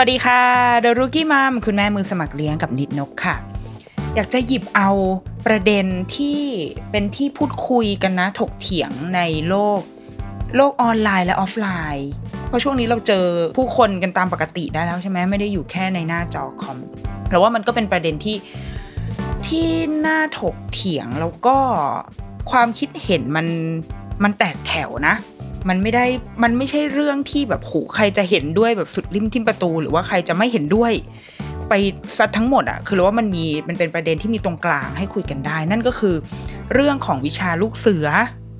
วัสดีค่ะเดรุกี้มัมคุณแม่มือสมัครเลี้ยงกับนิดนกค่ะ อยากจะหยิบเอาประเด็นที่เป็นที่พูดคุยกันนะถกเถียงในโลก โลกออนไลน์และออฟไลน์ เพราะช่วงนี้เราเจอผู้คนกันตามปกติได้แล้วใช่ไหมไม่ได้อยู่แค่ในหน้าจอคอมแต่ว่ามันก็เป็นประเด็นที่ที่น่าถกเถียงแล้วก็ความคิดเห็นมันมันแตกแถวนะ มันไม่ได้มันไม่ใช่เรื่องที่แบบโหใครจะเห็นด้วยแบบสุดริมทิมประตู หรือว่าใครจะไม่เห็นด้วย ไปซัดทั้งหมดอะคือเราว่ามันมีมันเป็นประเด็นที่มีตรงกลางให้คุยกันได้ นั่นก็คือ เรื่องของวิชาลูกเสือ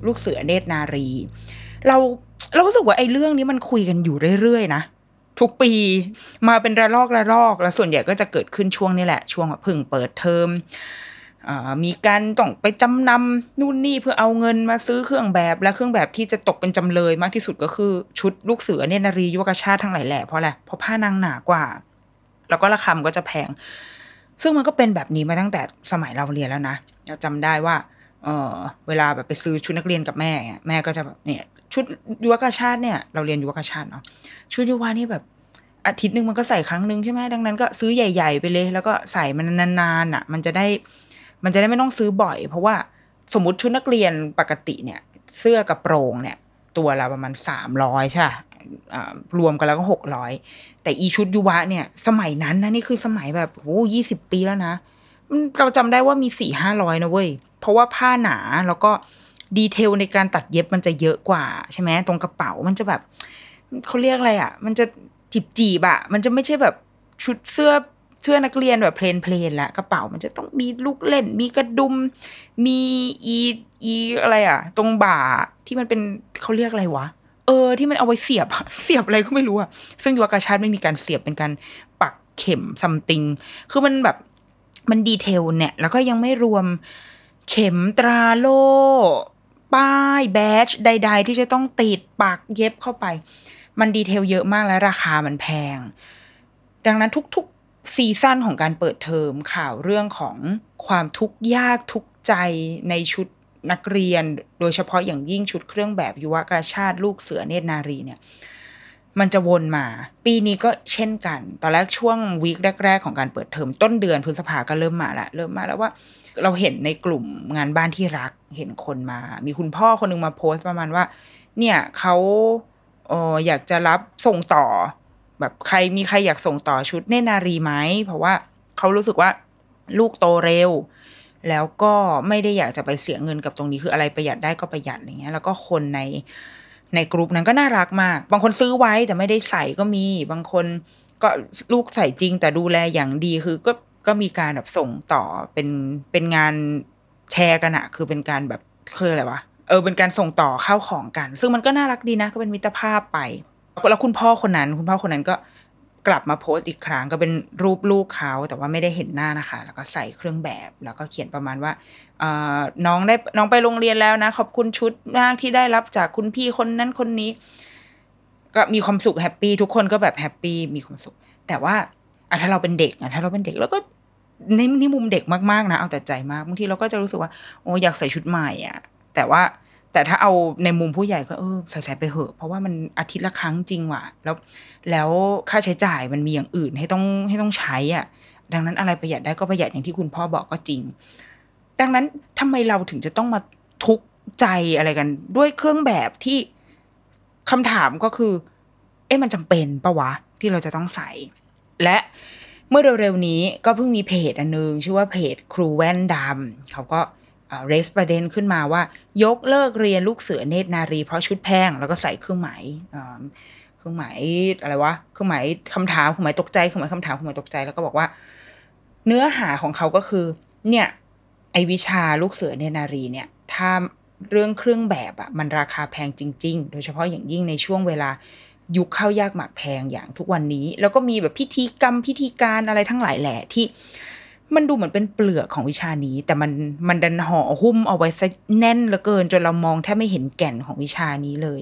ลูกเสือเนตรนารี เราเรารู้สึกว่าไอ้เรื่องนี้มันคุยกันอยู่เรื่อยๆนะทุกปีมาเป็นระลอกระลอก แล้วส่วนใหญ่ก็จะเกิดขึ้นช่วงนี้แหละ ช่วงพึ่งเปิดเทอม มีการต้องไปจำนำนู่นนี่เพื่อเอาเงินมาซื้อเครื่องแบบและเครื่องแบบที่จะตกเป็นจำเลยมากที่สุดก็คือชุดลูกเสือเนตรนารียุวกชาติทั้งหลายแหล่เพราะอะไรเพราะผ้านางหนากว่า แล้วก็ราคามันก็จะแพง ซึ่งมันก็เป็นแบบนี้มาตั้งแต่สมัยเราเรียนแล้วนะเราจำได้ว่าเออเวลาแบบไปซื้อชุดนักเรียนกับแม่แม่ก็จะแบบเนี่ยชุดยุวกชาติเนี่ย เราเรียนยุวกชาติเนาะชุดยุวานี่แบบอาทิตย์หนึ่งมันก็ใส่ครั้งหนึ่งใช่ไหมดังนั้นก็ซื้อใหญ่ ๆ ไปเลย แล้วก็ใส่มันนานๆอะ มันจะได้ มันจะได้ไม่ต้องซื้อบ่อย เพราะว่าสมมติชุดนักเรียนปกติเนี่ย เสื้อกระโปรงเนี่ย ตัวละประมาณสามร้อยใช่รวมกันแล้วก็หกร้อยแต่อีชุดยุวะเนี่ย สมัยนั้นนะนี่คือสมัยแบบโอ้ยี่สิบปีแล้วนะเราจำได้ว่ามีสี่ห้าร้อยนะเว้ย เพราะว่าผ้าหนาแล้วก็ดีเทลในการตัดเย็บมันจะเยอะกว่าใช่ไหมตรงกระเป๋ามันจะแบบเขาเรียกอะไรอะ มันจะจีบจีบๆอะมันจะไม่ใช่แบบชุดเสื้อ เสื้อนักเรียนแบบเพลนเพลนละกระเป๋ามันจะต้องมีลูกเล่น มีกระดุม มีอีอีอะไรอะตรงบ่าที่มันเป็นเขาเรียกอะไรวะเออที่มันเอาไว้เสียบเสียบอะไรก็ไม่รู้อะซึ่งยุวกาชาติไม่มีการเสียบเป็นการปักเข็มซัมติง คือมันแบบมันดีเทลเนี่ย แล้วก็ยังไม่รวมเข็มตราโล่ป้ายแบชใด ๆ ที่จะต้องติดปักเย็บเข้าไป มันดีเทลเยอะมากและราคามันแพง ดังนั้นทุก ซีซั่นของการเปิดเทอมข่าวเรื่องของความทุกข์ยากทุกใจในชุดนักเรียน โดยเฉพาะอย่างยิ่งชุดเครื่องแบบยุวกาชาติลูกเสือเนตรนารีเนี่ยมันจะวนมา ปีนี้ก็เช่นกัน ตอนแรกช่วงวีคแรก ๆ ของการเปิดเทอมต้นเดือนพฤษภาก็เริ่มมาละเริ่มมาแล้วว่า เราเห็นในกลุ่มงานบ้านที่รักเห็นคนมา มีคุณพ่อคนหนึงมาโพสต์ประมาณว่า เนี่ยเขาเอออยากจะรับส่งต่อ แบบใครมีใครอยากส่งต่อชุดเนนารีไหมเพราะว่าเขารู้สึกว่าลูกโตเร็ว แล้วก็ไม่ได้อยากจะไปเสียเงินกับตรงนี้คืออะไรประหยัดได้ก็ประหยัดอะไรเงี้ย แล้วก็คนในในกลุ่มนั้นก็น่ารักมาก บางคนซื้อไว้แต่ไม่ได้ใส่ก็มี บางคนก็ลูกใส่จริง แต่ดูแลอย่างดีคือก็ก็มีการแบบส่งต่อเป็นเป็นงานแชร์กันอะคือเป็นการแบบคืออะไรวะเออเป็นการส่งต่อข้าวของกัน ซึ่งมันก็น่ารักดีนะ ก็เป็นมิตรภาพไป แล้วคุณพ่อคนนั้น คุณพ่อคนนั้นก็กลับมาโพสต์อีกครั้งก็เป็นรูปลูกเขาแต่ว่าไม่ได้เห็นหน้านะคะ แล้วก็ใส่เครื่องแบบแล้วก็เขียนประมาณว่าน้องได้น้องไปโรงเรียนแล้วนะ ขอบคุณชุดมากที่ได้รับจากคุณพี่คนนั้นคนนี้ ก็มีความสุข happy ทุกคนก็แบบ happy มีความสุข แต่ว่าอะถ้าเราเป็นเด็กอะถ้าเราเป็นเด็กแล้วก็ในนี่มุมเด็กมากๆนะเอาแต่ใจมากบางทีเราก็จะรู้สึกว่าโอ้อยากใส่ชุดใหม่อะแต่ว่า แต่ถ้าเอาในมุมผู้ใหญ่ก็เออใส่ๆไปเหอะ เพราะว่ามันอาทิตย์ละครั้งจริงว่ะ แล้วแล้วค่าใช้จ่ายมันมีอย่างอื่นให้ต้องให้ต้องใช้อะ ดังนั้นอะไรประหยัดได้ก็ประหยัดอย่างที่คุณพ่อบอกก็จริง ดังนั้นทำไมเราถึงจะต้องมาทุกข์ใจอะไรกัน ด้วยเครื่องแบบที่คำถามก็คือ เอ๊ะมันจำเป็นปะวะที่เราจะต้องใส่ และเมื่อเร็วๆนี้ก็เพิ่งมีเพจอันนึง ชื่อว่าเพจครูแว่นดำเขาก็ เรสประเด็นขึ้นมาว่ายกเลิกเรียนลูกเสือเนตรนารี เพราะชุดแพงแล้วก็ใส่เครื่องหมายเครื่องหมายอะไรวะเครื่องหมายคำถามเครื่องหมายตกใจเครื่องหมายคำถามเครื่องหมายตกใจแล้วก็บอกว่า เนื้อหาของเขาก็คือ เนี่ย ไอวิชาลูกเสือเนตรนารีเนี่ย ถ้าเรื่องเครื่องแบบอะมันราคาแพงจริง ๆ โดยเฉพาะอย่างยิ่งในช่วงเวลายุคเข้ายากหมากแพงอย่างทุกวันนี้ แล้วก็มีแบบพิธีกรรมพิธีการอะไรทั้งหลายแหละที่ มันดูเหมือนเป็นเปลือกของวิชานี้ แต่มันมันดันห่อหุ้มเอาไว้ซะแน่นเหลือเกิน จนเรามองแทบไม่เห็นแก่นของวิชานี้เลย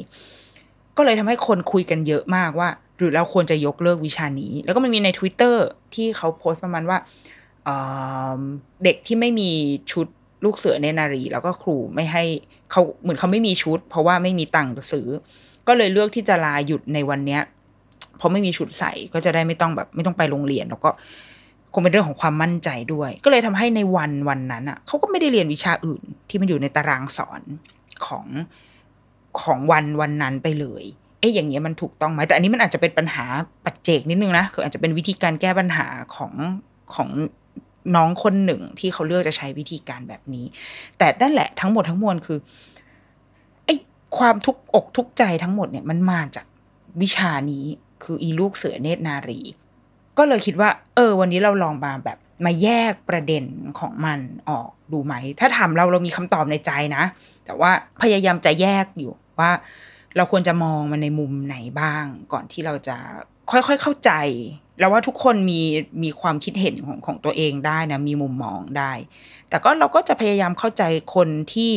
ก็เลยทำให้คนคุยกันเยอะมากว่า หรือเราควรจะยกเลิกวิชานี้ แล้วก็มันมีใน Twitter ที่เขาโพสต์ประมาณว่าเเด็กที่ไม่มีชุดลูกเสือเนนารี แล้วก็ครูไม่ให้เขาเหมือนเขาไม่มีชุด เพราะว่าไม่มีตังค์ซื้อ ก็เลยเลือกที่จะลาหยุดในวันเนี้ยเพราะไม่มีชุดใส่ก็จะได้ไม่ต้องแบบ ไม่ต้องไปโรงเรียนแล้วก็ คงเป็นเรื่องของความมั่นใจด้วย ก็เลยทำให้ในวันวันนั้นอะเขาก็ไม่ได้เรียนวิชาอื่นที่มันอยู่ในตารางสอนของของวันวันนั้นไปเลย เอ๊ะอย่างเงี้ยมันถูกต้องไหมแต่อันนี้มันอาจจะเป็นปัญหาปัจเจกนิดนึงนะคืออาจจะเป็นวิธีการแก้ปัญหาของของน้องคนหนึ่งที่เขาเลือกจะใช้วิธีการแบบนี้ แต่นั่นแหละทั้งหมดทั้งมวลคือไอ้ความทุกอกทุกใจทั้งหมดเนี่ยมันมาจากวิชานี้คืออีลูกเสือเนตรนารี ก็เลยคิดว่า เออ วันนี้เราลองมาแบบมาแยกประเด็นของมันออกดูไหม ถ้าถามเราเรามีคำตอบในใจนะ แต่ว่าพยายามจะแยกอยู่ว่า เราควรจะมองมันในมุมไหนบ้าง ก่อนที่เราจะค่อยๆเข้าใจ แล้วว่าทุกคนมีมีความคิดเห็นของของตัวเองได้นะ มีมุมมองได้ แต่ก็เราก็จะพยายามเข้าใจคนที่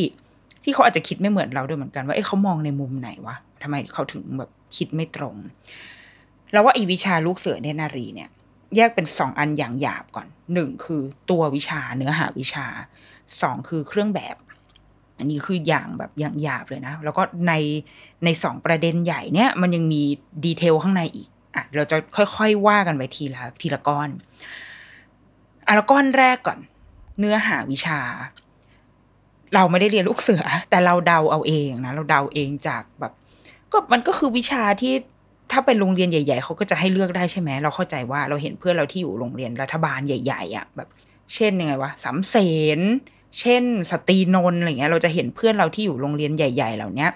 ที่เขาอาจจะคิดไม่เหมือนเราด้วยเหมือนกันว่าเอ้เขามองในมุมไหนวะทำไมเขาถึงแบบคิดไม่ตรง แล้วว่าอีวิชาลูกเสือเนนารีเนี่ย แยกเป็นสองอันอย่างหยาบก่อนหนึ่งคือตัววิชาเนื้อหาวิชาสองคือเครื่องแบบ อันนี้คืออย่างแบบอย่างหยาบเลยนะ แล้วก็ในในสองประเด็นใหญ่เนี่ย มันยังมีดีเทลข้างในอีกอะเราจะค่อยๆว่ากันไปทีละทีละก้อนอะล้วก้อนแรกก่อน เนื้อหาวิชา เราไม่ได้เรียนลูกเสือ แต่เราเดาเอาเองนะเราเดาเองจากแบบ ก็มันก็คือวิชาที่ ถ้าเป็นโรงเรียนใหญ่ ๆเขาก็จะให้เลือกได้ใช่ไหมเราเข้าใจว่าเราเห็นเพื่อนเราที่อยู่โรงเรียนรัฐบาลใหญ่ ๆอะแบบ เช่นยังไงวะสำเสนเช่น สตรีนนท์อะไรเงี้ย เราจะเห็นเพื่อนเราที่อยู่โรงเรียนใหญ่ ๆ เหล่านี้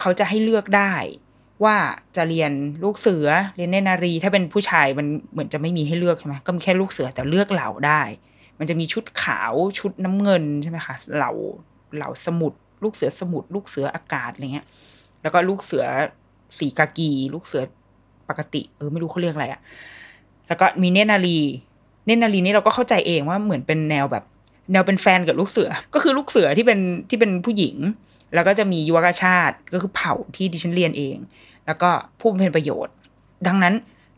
เขาจะให้เลือกได้ ว่าจะเรียนลูกเสือเรียนเนนารี ถ้าเป็นผู้ชายมันเหมือนจะไม่มีให้เลือกใช่ไหมก็มีแค่ลูกเสือแต่เลือกเหล่าได้ มันจะมีชุดขาวชุดน้ำเงินใช่ไหมคะเหล่าเหล่าสมุด ลูกเสือสมุด ลูกเสืออากาศอะไรเงี้ย แล้วก็ลูกเสือ สีกากี ลูกเสือปกติเออไม่รู้เขาเรียกอะไรอะแล้วก็มีเนนารีเนนารีนี่เราก็เข้าใจเองว่าเหมือนเป็นแนวแบบ แนวเป็นแฟนกับลูกเสือ ก็คือลูกเสือที่เป็นที่เป็นผู้หญิง แล้วก็จะมียุวกชาติก็คือเผ่าที่ดิฉันเรียนเอง แล้วก็ผู้เพ็ญประโยชน์ ดังนั้น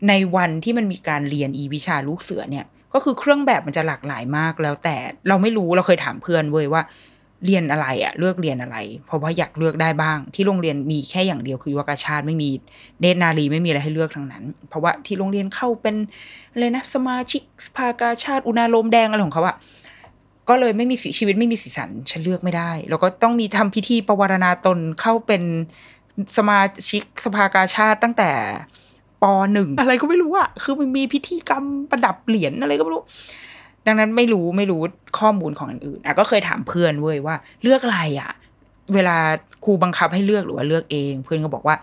ในวันที่มันมีการเรียนอีวิชาลูกเสือเนี่ย ก็คือเครื่องแบบมันจะหลากหลายมากแล้วแต่เราไม่รู้เราเคยถามเพื่อนเว้ยว่า เรียนอะไรอะเลือกเรียนอะไร เพราะว่าอยากเลือกได้บ้าง ที่โรงเรียนมีแค่อย่างเดียวคือยุวกาชาติไม่มีเนตรนารีไม่มีอะไรให้เลือกทั้งนั้น เพราะว่าที่โรงเรียนเข้าเป็นอะไรนะสมาชิกสภากาชาติอุณาโลมแดงอะไรของเขาอะก็เลยไม่มีสีชีวิตไม่มีสีสันฉันเลือกไม่ได้ แล้วก็ต้องมีทำพิธีประวารณาตนเข้าเป็นสมาชิกสภากาชาติตั้งแต่ปหนึ่งอะไรก็ไม่รู้อะคือมันมีพิธีกรรมประดับเหรียญอะไรก็ไม่รู้ ดังนั้นไม่รู้ไม่รู้ข้อมูลของอันอื่นอะก็เคยถามเพื่อนเว้ยว่า เลือกอะไรอะ เวลาครูบังคับให้เลือกหรือว่าเลือกเอง เพื่อนก็บอกว่า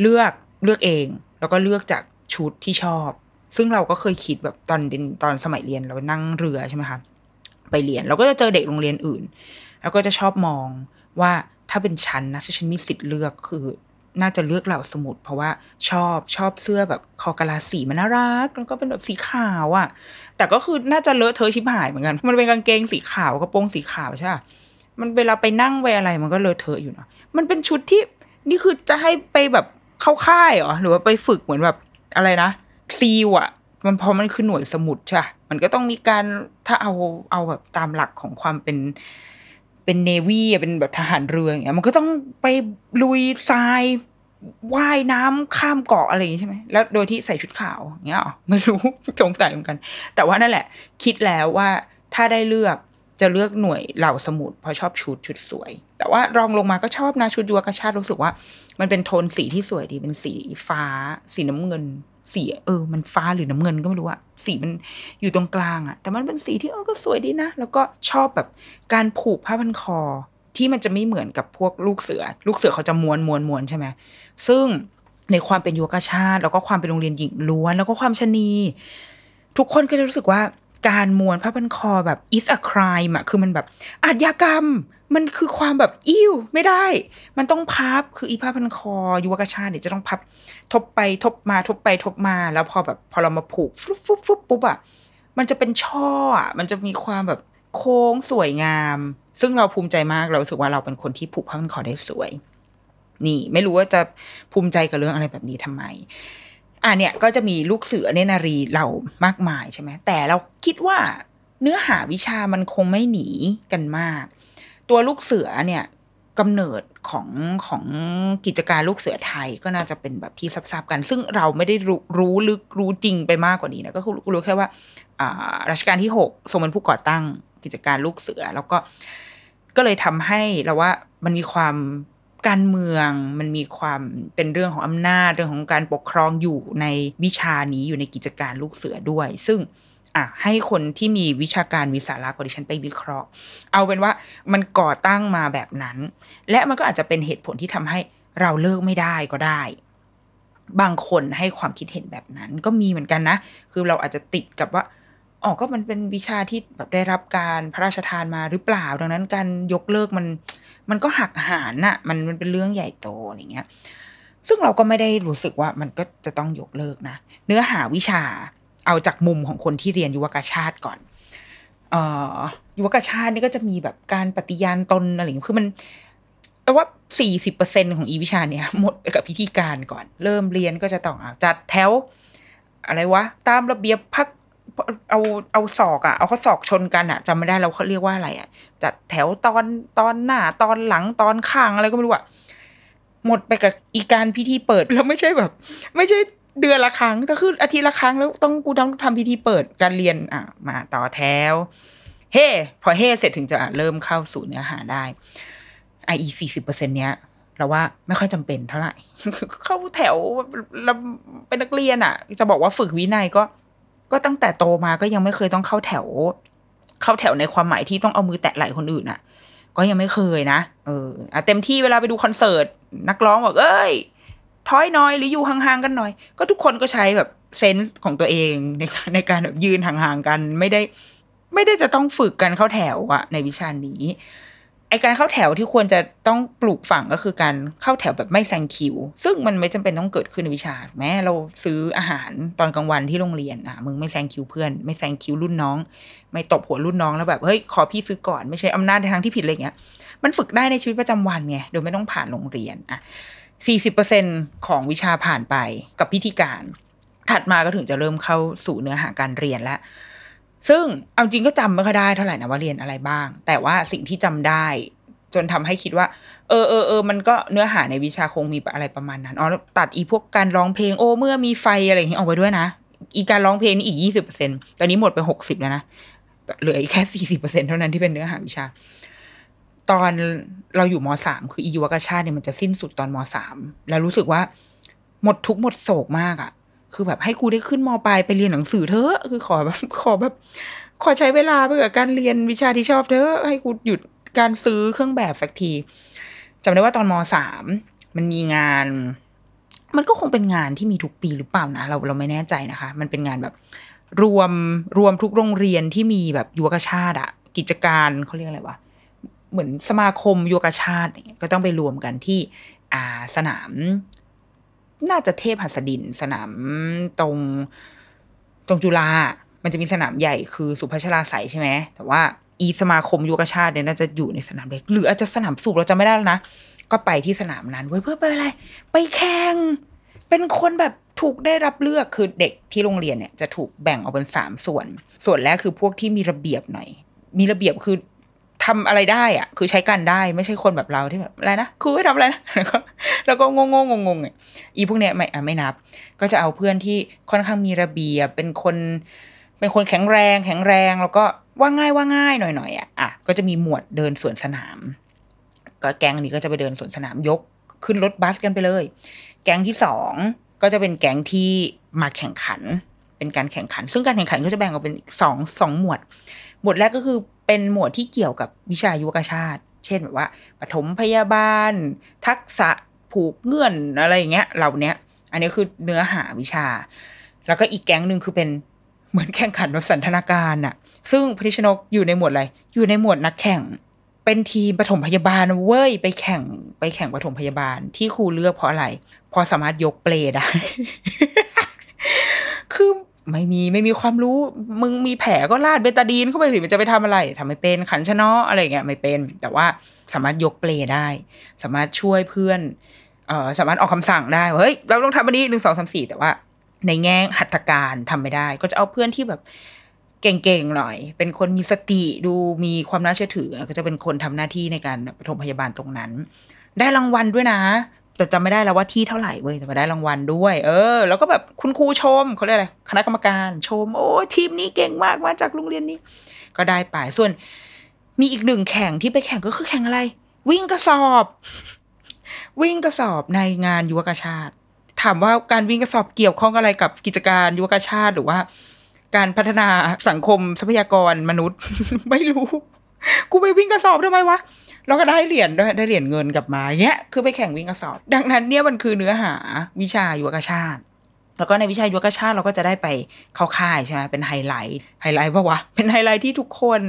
เลือกเลือกเอง แล้วก็เลือกจากชุดที่ชอบ ซึ่งเราก็เคยคิดแบบตอนเรียนตอนสมัยเรียนเรานั่งเรือใช่ไหมคะไปเรียนเราก็จะเจอเด็กโรงเรียนอื่น แล้วก็จะชอบมองว่าถ้าเป็นฉันนะถ้าฉันมีสิทธิ์เลือกคือ น่าจะเลือกเหล่าสมุด เพราะว่าชอบชอบเสื้อแบบคอกะลาสีมันน่ารัก แล้วก็เป็นแบบสีขาวอะ่ะ แต่ก็คือน่าจะเลอะเทอะชิบหายเหมือนกัน มันเป็นกางเกงสีขาวกระโปรงสีขาวใช่ปะมันเวลาไปนั่งไปอะไรมันก็เลอะเทอะอยู่เนาะมันเป็นชุดที่นี่คือจะให้ไปแบบเข้าค่ายเหรอหรือว่าไปฝึกเหมือนแบบอะไรนะซีลอะมันพอมันคือหน่วยสมุดใช่ปะมันก็ต้องมีการถ้าเอาเอาแบบตามหลักของความเป็น เป็นเนวีเป็นแบบทหารเรืออย่างเงี้ยมันก็ต้องไปลุยทรายว่ายน้ำข้ามเกาะอะไรอย่างงี้ใช่ไหมแล้วโดยที่ใส่ชุดขาวอย่างเงี้ยอไม่รู้สงสัยเหมือนกัน แต่ว่านั่นแหละ คิดแล้วว่าถ้าได้เลือกจะเลือกหน่วยเหล่าสมุทรเพราะชอบชุดชุดสวย แต่ว่ารองลงมาก็ชอบนะชุดยุวกระชาติรู้สึกว่า มันเป็นโทนสีที่สวยดีเป็นสีฟ้า สีน้ำเงิน สีเออ มันฟ้าหรือน้ำเงินก็ไม่รู้อะสีมันอยู่ตรงกลางอะแต่มันเป็นสีที่เออก็สวยดีนะ แล้วก็ชอบแบบการผูกผ้าพันคอที่มันจะไม่เหมือนกับพวกลูกเสือ ลูกเสือเขาจะม้วนม้วนม้วนใช่ไหมซึ่งในความเป็นยุวกชาติ แล้วก็ความเป็นโรงเรียนหญิงล้วน แล้วก็ความชนี ทุกคนก็จะรู้สึกว่าการม้วนผ้าพันคอแบบ is a crime อะคือมันแบบอาชญากรรม มันคือความแบบอิ่วไม่ได้ มันต้องพับคืออีผ้าพันคอยุวกชาเนี่ยจะต้องพับ ทบไปทบมาทบไปทบมา แล้วพอแบบพอเรามาผูกฟุบฟุบฟุบปุ๊บอะมันจะเป็นช่ออะมันจะมีความแบบโค้งสวยงาม ซึ่งเราภูมิใจมากเราสึกว่าเราเป็นคนที่ผูกผ้าพันคอได้สวย นี่ ไม่รู้ว่าจะภูมิใจกับเรื่องอะไรแบบนี้ทำไมอะเนี่ยก็จะมีลูกเสือเนนารีเรามากมายใช่ไหมแต่เราคิดว่าเนื้อหาวิชามันคงไม่หนีกันมาก ตัวลูกเสือเนี่ยกำเนิดของของกิจการลูกเสือไทยก็น่าจะเป็นแบบที่ทราบๆกัน ซึ่งเราไม่ได้รู้รู้ลึกรู้จริงไปมากกว่านี้นะก็คือรู้แค่ว่าอ่ารัชกาลที่หกทรงเป็นผู้ก่อตั้งกิจการลูกเสือ แล้วก็ก็เลยทำให้เราว่ามันมีความการเมืองมันมีความเป็นเรื่องของอำนาจเรื่องของการปกครองอยู่ในวิชานี้อยู่ในกิจการลูกเสือด้วย ซึ่ง อะให้คนที่มีวิชาการวิสาระกว่าดิฉันไปวิเคราะห์ เอาเป็นว่ามันก่อตั้งมาแบบนั้น และมันก็อาจจะเป็นเหตุผลที่ทำให้เราเลิกไม่ได้ก็ได้ บางคนให้ความคิดเห็นแบบนั้น ก็มีเหมือนกันนะ คือเราอาจจะติดกับว่าอ๋อก็มันเป็นวิชาที่แบบได้รับการพระราชทานมาหรือเปล่า ดังนั้นการยกเลิกมันมันก็หักหานน่ะ มันมันเป็นเรื่องใหญ่โตอะไรเงี้ย ซึ่งเราก็ไม่ได้รู้สึกว่ามันก็จะต้องยกเลิกนะ เนื้อหาวิชา เอาจากมุมของคนที่เรียนยุวกชาติก่อนออยุวกชาตินี่ก็จะมีแบบการปฏิญาณตนอะไรอย่างเงี้ยคือมันแต่ว่าสี่สิบเปอร์เซ็นของอีวิชาเนี่ยหมดไปกับพิธีการก่อน เริ่มเรียนก็จะต้องอจัดแถว อะไรวะ ตามระเบียบพักเอาเอาศอกอะเอาข้อศอกชนกันอะจำไม่ได้เราเขาเรียกว่าอะไรอะจัดแถวตอนตอนหน้า ตอนหลังตอนข้างอะไรก็ไม่รู้อะหมดไปกับอีการพิธีเปิดแล้วไม่ใช่แบบ ไม่ใช่ เดือนละครั้งแต่คืออาทิตย์ละครั้งแล้วต้องกูต้องทำพิธีเปิดการเรียนอะมาต่อแถวเฮ่พอเฮ่เสร็จถึงจะเริ่มเข้าสู่เนื้อหาได้ไออีสี่สิบเปอร์เซ็นเนี้ยเราว่าไม่ค่อยจำเป็นเท่าไหร่ เข้าแถวแล้วเป็นนักเรียนอะ จะบอกว่าฝึกวินัยก็ ก็ตั้งแต่โตมาก็ยังไม่เคยต้องเข้าแถว เข้าแถวในความหมายที่ต้องเอามือแตะไหล่คนอื่นอะ ก็ยังไม่เคยนะเอออะเต็มที่เวลาไปดูคอนเสิร์ตนักร้องบอกเอ้ย ถอยน่อยหรืออยู่ห่างๆกันหน่อย ก็ทุกคนก็ใช้แบบเซนส์ของตัวเองในการในการแบบยืนห่างๆกันไม่ได้ ไม่ได้จะต้องฝึกกันเข้าแถวอะในวิชานี้ไอการเข้าแถวที่ควรจะต้องปลูกฝังก็คือการเข้าแถวแบบไม่แซงคิว ซึ่งมันไม่จำเป็นต้องเกิดขึ้นในวิชาแม้เราซื้ออาหารตอนกลางวันที่โรงเรียนอะมึงไม่แซงคิวเพื่อน ไม่แซงคิวรุ่นน้อง ไม่ตบหัวรุ่นน้องแล้วแบบเฮ้ยขอพี่ซื้อก่อนไม่ใช่อำนาจในทางที่ผิดอะไรเงี้ยมันฝึกได้ในชีวิตประจำวันไงโดยไม่ต้องผ่านโรงเรียนอะ สี่สิบเปอร์เซ็นของวิชาผ่านไปกับพิธีการ ถัดมาก็ถึงจะเริ่มเข้าสู่เนื้อหาการเรียนแล้วซึ่งเอาจริงก็จำไม่ค่อยได้เท่าไหร่นะว่าเรียนอะไรบ้าง แต่ว่าสิ่งที่จำได้ จนทำให้คิดว่า เออเออเออมันก็เนื้อหาในวิชาคงมีอะไรประมาณนั้นอ๋อตัดอีพวกการร้องเพลงโอ้เมื่อมีไฟอะไรอย่างเงี้ยออกไปด้วยนะ อีการร้องเพลงนี่อีกยี่สิบเปอร์เซ็นตอนนี้หมดไปหกสิบแล้วนะเหลืออีกแค่สี่สิบเปอร์เซ็นเท่านั้นที่เป็นเนื้อหาวิชา ตอนเราอยู่มสามคืออียุวกชาติเนี่ยมันจะสิ้นสุดตอนมสามแล้วรู้สึกว่า หมดทุกหมดโศกมากอะ่ะ คือแบบให้กูได้ขึ้นมปลายไปเรียนหนังสือเถอะคือขอแบบขอแบบขอใช้เวลาไปกับการเรียนวิชาที่ชอบเถอะให้กูหยุดการซื้อเครื่องแบบสักทีจำได้ว่าตอนมสามมันมีงาน มันก็คงเป็นงานที่มีทุกปีหรือเปล่านะ เราเราไม่แน่ใจนะคะ มันเป็นงานแบบ รวมรวมทุกโรงเรียนที่มีแบบยุวกชาติอะกิจการเขาเรียกอะไรวะ เหมือนสมาคมโยกชาติก็ต้องไปรวมกันที่อ่าสนาม น่าจะเทพหัสดิน สนามตรงตรงจุฬามันจะมีสนามใหญ่คือสุพัชราใสยใช่ไหมแต่ว่าอีสมาคมยุกชาติเนี่ยน่าจะอยู่ในสนามเล็กหรืออาจจะสนามสูบเราจะไม่ได้แล้วนะ ก็ไปที่สนามนั้นไว้เพื่อไปอะไร ไปแข่งเป็นคนแบบถูกได้รับเลือกคือเด็กที่โรงเรียนเนี่ยจะถูกแบ่งออกเป็นสามส่วน ส่วนแรกคือพวกที่มีระเบียบหน่อย มีระเบียบคือ ทำอะไรได้อะ คือใช้กันได้ไม่ใช่คนแบบเราที่แบบอะไรนะครูให้ทำอะไรนะแล้วก็แล้วก็งงงงงๆอะอีพวกเนี้ยไม่อะไม่นับ ก็จะเอาเพื่อนที่ค่อนข้างมีระเบียบเป็นคน เป็นคนแข็งแรง แข็งแรง แล้วก็ว่าง่ายว่าง่ายหน่อยๆอะอะก็จะมีหมวดเดินสวนสนาม ก็แก๊งนี้ก็จะไปเดินสวนสนามยกขึ้นรถบัสกันไปเลย แก๊งที่สองก็จะเป็นแก๊งที่มาแข่งขัน เป็นการแข่งขัน ซึ่งการแข่งขันก็จะแบ่งออกเป็นสองสองหมวด หมวดแรกก็คือ เป็นหมวดที่เกี่ยวกับวิชายุกชาติ เช่นแบบว่าปฐมพยาบาล ทักษะผูกเงื่อนอะไรอย่างเงี้ยเหล่านี้อันนี้คือเนื้อหาวิชา แล้วก็อีกแก๊งหนึ่งคือเป็นเหมือนแข่งขันแบบสันทนาการน่ะ ซึ่งพนิชนกอยู่ในหมวดอะไร อยู่ในหมวดนักแข่ง เป็นทีมปฐมพยาบาลเว้ยไปแข่งไปแข่งปฐมพยาบาลที่ครูเลือกเพราะอะไรเพอสามารถยกเปลได้ คือ ไม่มีไม่มีความรู้มึงมีแผลก็ลาดเบตาดีนเข้าไปสิมันจะไปทำอะไรทำไม่เป็นขันชะเนาะอะไรเงี้ยไม่เป็น แต่ว่าสามารถยกเปลได้ สามารถช่วยเพื่อนเอ่อสามารถออกคำสั่งได้ว่าเฮ้ยเราต้องทำอันนี้หนึ่งสองสามสี่แต่ว่า ในแง่หัตถการทำไม่ได้ ก็จะเอาเพื่อนที่แบบเก่งๆหน่อย เป็นคนมีสติดูมีความน่าเชื่อถือ ก็จะเป็นคนทำหน้าที่ในการปฐมพยาบาลตรงนั้น ได้รางวัลด้วยนะ แต่จำไม่ได้แล้วว่าที่เท่าไหร่เว้ยแต่มาได้รางวัลด้วย เออ แล้วก็แบบคุณครูชมเขาเรียกอะไรคณะกรรมการชม โอ้ยทีมนี้เก่งมากมาจากโรงเรียนนี้ ก็ได้ไปส่วน มีอีกหนึ่งแข่งที่ไปแข่งก็คือแข่งอะไร วิ่งกระสอบ วิ่งกระสอบในงานยุวกชาติ ถามว่าการวิ่งกระสอบเกี่ยวข้องอะไรกับกิจการยุวกชาติหรือว่า การพัฒนาสังคมทรัพยากรมนุษย์ ไม่รู้ กูไปวิ่งกระสอบทำไมวะ แล้วก็ได้เหรียญด้วยได้เหรียญเงินกลับมาเงี้ยคือไปแข่งวิ่งกระสอบ ดังนั้นเนี่ยมันคือเนื้อหาวิชายุวกชาติ แล้วก็ในวิชายุวกชาติเราก็จะได้ไปเข้าค่ายใช่ไหมเป็นไฮไลท์ไฮไลท์ปะวะเป็นไฮไลท์ที่ทุกคน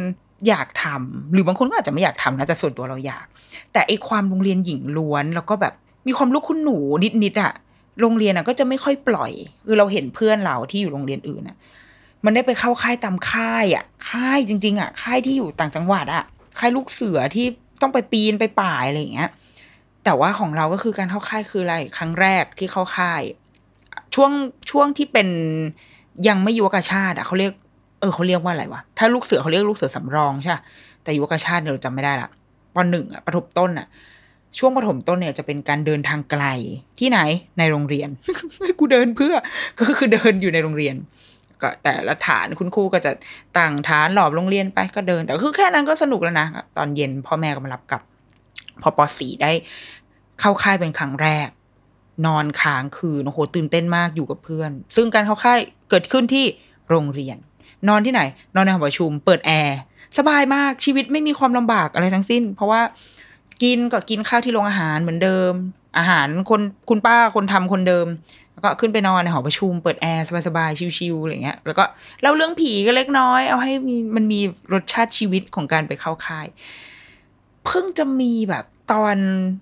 อยากทำหรือบางคนก็อาจจะไม่อยากทำนะแต่ส่วนตัวเราอยาก แต่ไอความโรงเรียนหญิงล้วน แล้วก็แบบมีความลูกคุณหนูนิดๆอะโรงเรียนอะก็จะไม่ค่อยปล่อย คือเราเห็นเพื่อนเราที่อยู่โรงเรียนอื่นอะมันได้ไปเข้าค่ายตามค่ายอะค่ายจริง ๆอะค่ายที่อยู่ต่างจังหวัดอะค่ายลูกเสือที่ ต้องไปปีนไปป่ายอะไรอย่างเงี้ย แต่ว่าของเราก็คือการเข้าค่ายคืออะไรครั้งแรกที่เข้าค่าย ช่วงช่วงที่เป็นยังไม่ยุวกชาติอะเขาเรียกเออเขาเรียกว่าอะไรวะถ้าลูกเสือเขาเรียกลูกเสือสำรองใช่แต่ยุวกชาติเนี่ยเราจำไม่ได้ละปหนึ่งอะประถมต้นอะช่วงประถมต้นเนี่ยจะเป็นการเดินทางไกลที่ไหนในโรงเรียน กูเดินเพื่อก็คือเดินอยู่ในโรงเรียน ก็แต่ละฐานคุณครูก็จะต่างฐานหลอบโรงเรียนไปก็เดิน แต่คือแค่นั้นก็สนุกแล้วนะตอนเย็นพ่อแม่ก็มารับกลับ พอปสี่ได้เข้าค่ายเป็นครั้งแรก นอนค้างคืนโอ้โหตื่นเต้นมากอยู่กับเพื่อน ซึ่งการเข้าค่ายเกิดขึ้นที่โรงเรียน นอนที่ไหน นอนในหอประชุม เปิดแอร์สบายมากชีวิตไม่มีความลำบากอะไรทั้งสิ้น เพราะว่ากินก็กินข้าวที่โรงอาหารเหมือนเดิม อาหารคนคุณป้าคนทำคนเดิม แล้วก็ขึ้นไปนอนในหอประชุมเปิดแอร์สบายๆชิวๆอะไรเงี้ย แล้วก็เล่าเรื่องผีก็เล็กน้อย เอาให้มีมันมีรสชาติชีวิตของการไปเข้าค่าย เพิ่งจะมีแบบตอน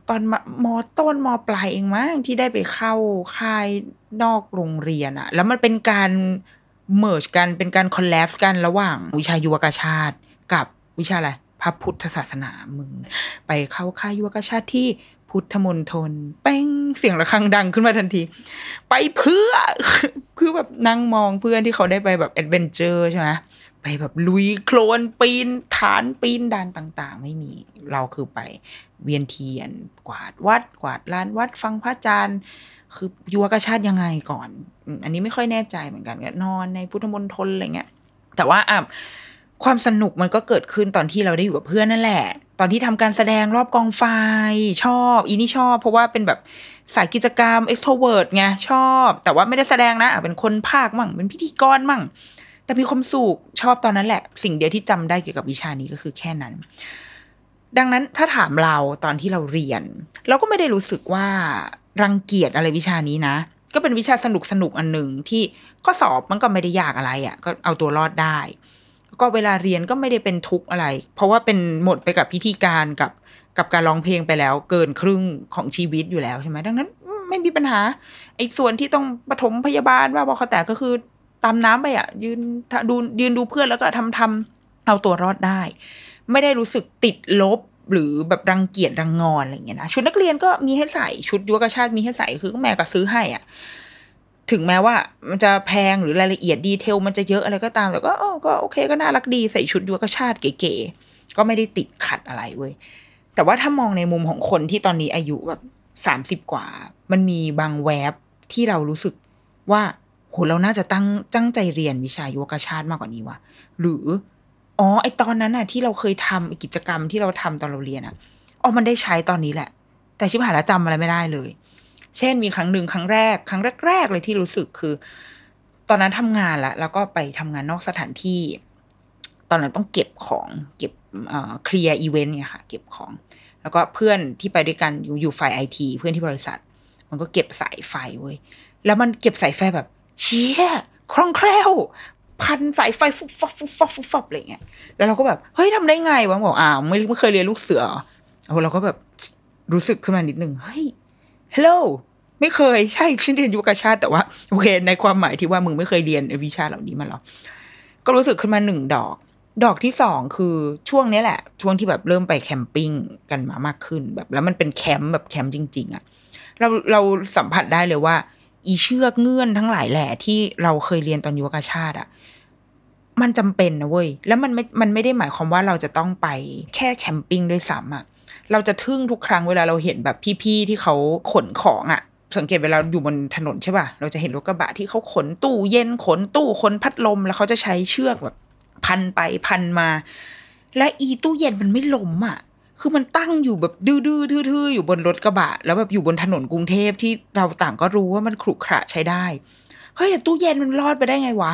ตอนมมต้นมปลายเองมั้งที่ได้ไปเข้าค่ายนอกโรงเรียนอะแล้วมันเป็นการ merge กันเป็นการ collab กันระหว่างวิชายุวกชาติกับวิชาอะไรพระพุทธศาสนามึง ไปเข้าค่ายยุวกชาติที่ พุทธมณฑลเป้งเสียงระฆังดังขึ้นมาทันที ไปเพื่อ คือแบบนั่งมองเพื่อนที่เขาได้ไปแบบแอดเวนเจอร์ใช่ไหมไปแบบลุยโคลนปีนฐานปีนด่านต่าง ๆ ไม่มีเราคือไปเวียนเทียน กวาดวัด กวาดลานวัดฟังพระอาจารย์คือยุวกชาติยังไงก่อน อันนี้ไม่ค่อยแน่ใจเหมือนกันนอนในพุทธมณฑลอะไรเงี้ย แต่ว่าอะความสนุกมันก็เกิดขึ้นตอนที่เราได้อยู่กับเพื่อนนั่นแหละ อนที่ทำการแสดงรอบกองไฟชอบ อีนี่ชอบ เพราะว่าเป็นแบบสายกิจกรรม extrovert ไงชอบ แต่ว่าไม่ได้แสดงนะเป็นคนภาคมั่ง เป็นพิธีกรมั่ง แต่มีความสุขชอบตอนนั้นแหละ สิ่งเดียวที่จำได้เกี่ยวกับวิชานี้ก็คือแค่นั้น ดังนั้นถ้าถามเราตอนที่เราเรียน เราก็ไม่ได้รู้สึกว่ารังเกียจอะไรวิชานี้นะก็เป็นวิชาสนุกสนุกอันหนึ่งที่ข้อสอบมันก็ไม่ได้ยากอะไรอะ่ะ ก็เอาตัวรอดได้ ก็เวลาเรียนก็ไม่ได้เป็นทุกข์อะไร เพราะว่าเป็นหมดไปกับพิธีการกับกับการร้องเพลงไปแล้วเกินครึ่งของชีวิตอยู่แล้วใช่ไหมดังนั้นไม่มีปัญหาไอ้ส่วนที่ต้องปฐมพยาบาลว่าบอเขาแต่ก็คือตามน้ำไปอะ ยืนดูยืนดูเพื่อนแล้วก็ทำทำเอาตัวรอดได้ ไม่ได้รู้สึกติดลบหรือแบบรังเกียจรังงอนอะไรอย่างเงี้ยนะชุดนักเรียนก็มีให้ใส่ชุดยุวกชาติมีให้ใส่คือแม่ก็ซื้อให้อะ ถึงแม้ว่ามันจะแพงหรือรายละเอียดดีเทลมันจะเยอะอะไรก็ตามแต่ก็ก็โอเคก็น่ารักดีใส่ชุดยุวกชาติเก๋ๆก็ไม่ได้ติดขัดอะไรเว้ยแต่ว่าถ้ามองในมุมของคนที่ตอนนี้อายุแบบสามสิบกว่า มันมีบางแวบที่เรารู้สึกว่าโหเราน่าจะตั้งตั้งใจเรียนวิชายุวกชาติมากกว่านี้ว่ะหรืออ๋อไอตอนนั้นน่ะ ที่เราเคยทำกิจกรรมที่เราทำตอนเราเรียนอะอ๋อมันได้ใช้ตอนนี้แหละ แต่ชิบหายแล้วจำอะไรไม่ได้เลย เช่นมีครั้งหนึ่งครั้งแรก ครั้งแรก ๆ เลยที่รู้สึกคือ ตอนนั้นทำงานละแล้วก็ไปทำงานนอกสถานที่ ตอนนั้นต้องเก็บของเก็บเคลียร์อีเวนต์เนี่ยค่ะ เก็บของ แล้วก็เพื่อนที่ไปด้วยกันอยู่อยู่ฝ่ายไอทีเพื่อนที่บริษัท มันก็เก็บสายไฟเว้ยแล้วมันเก็บสายไฟแบบเชี่ยคล่องแคล่วพันสายไฟฟุบฟับฟุบฟับฟุบฟับอะไรเงี้ย แล้วเราก็แบบ เฮ้ยทำได้ไงวะบอกอ้าวไม่ไม่เคยเรียนลูกเสือเอาเราก็แบบรู้สึกขึ้นมานิดนึง เฮ้ย ฮัลโหลไม่เคยใช่ฉันเรียนยุวกชาติแต่ว่าโอเคในความหมายที่ว่ามึงไม่เคยเรียนวิชาเหล่านี้มาหรอก็รู้สึกขึ้นมาหนึ่งดอก ดอกที่สองคือช่วงนี้แหละ ช่วงที่แบบเริ่มไปแคมปิ้งกันมามากขึ้นแบบ แล้วมันเป็นแคมป์แบบแคมป์จริง ๆอะ่ะเราเราสัมผัสได้เลยว่า อีเชือกเงื่อนทั้งหลายแหล่ที่เราเคยเรียนตอนยุวกชาติอะ่ะมันจำเป็นนะเว้ย แล้วมันไม่ มันไม่ได้หมายความว่าเราจะต้องไปแค่แคมปิ้งด้วยซ้ำอะ่ะ เราจะทึ่งทุกครั้งเวลาเราเห็นแบบพี่ๆที่เขาขนของอะ่ะสังเกตเวลาอยู่บนถนนใช่ป่ะ เราจะเห็นรถกระบะที่เขาขนตู้เย็นขนตู้ขนพัดลม แล้วเขาจะใช้เชือกแบบ พันไปพันมา และอีตู้เย็นมันไม่ล้มอะ คือมันตั้งอยู่แบบดื้อๆทื่อๆอยู่บนรถกระบะ แล้วแบบอยู่บนถนนกรุงเทพที่เราต่างก็รู้ว่ามันขรุขระใช้ได้ เฮ้ยแต่ตู้เย็นมันรอดไปได้ไงวะ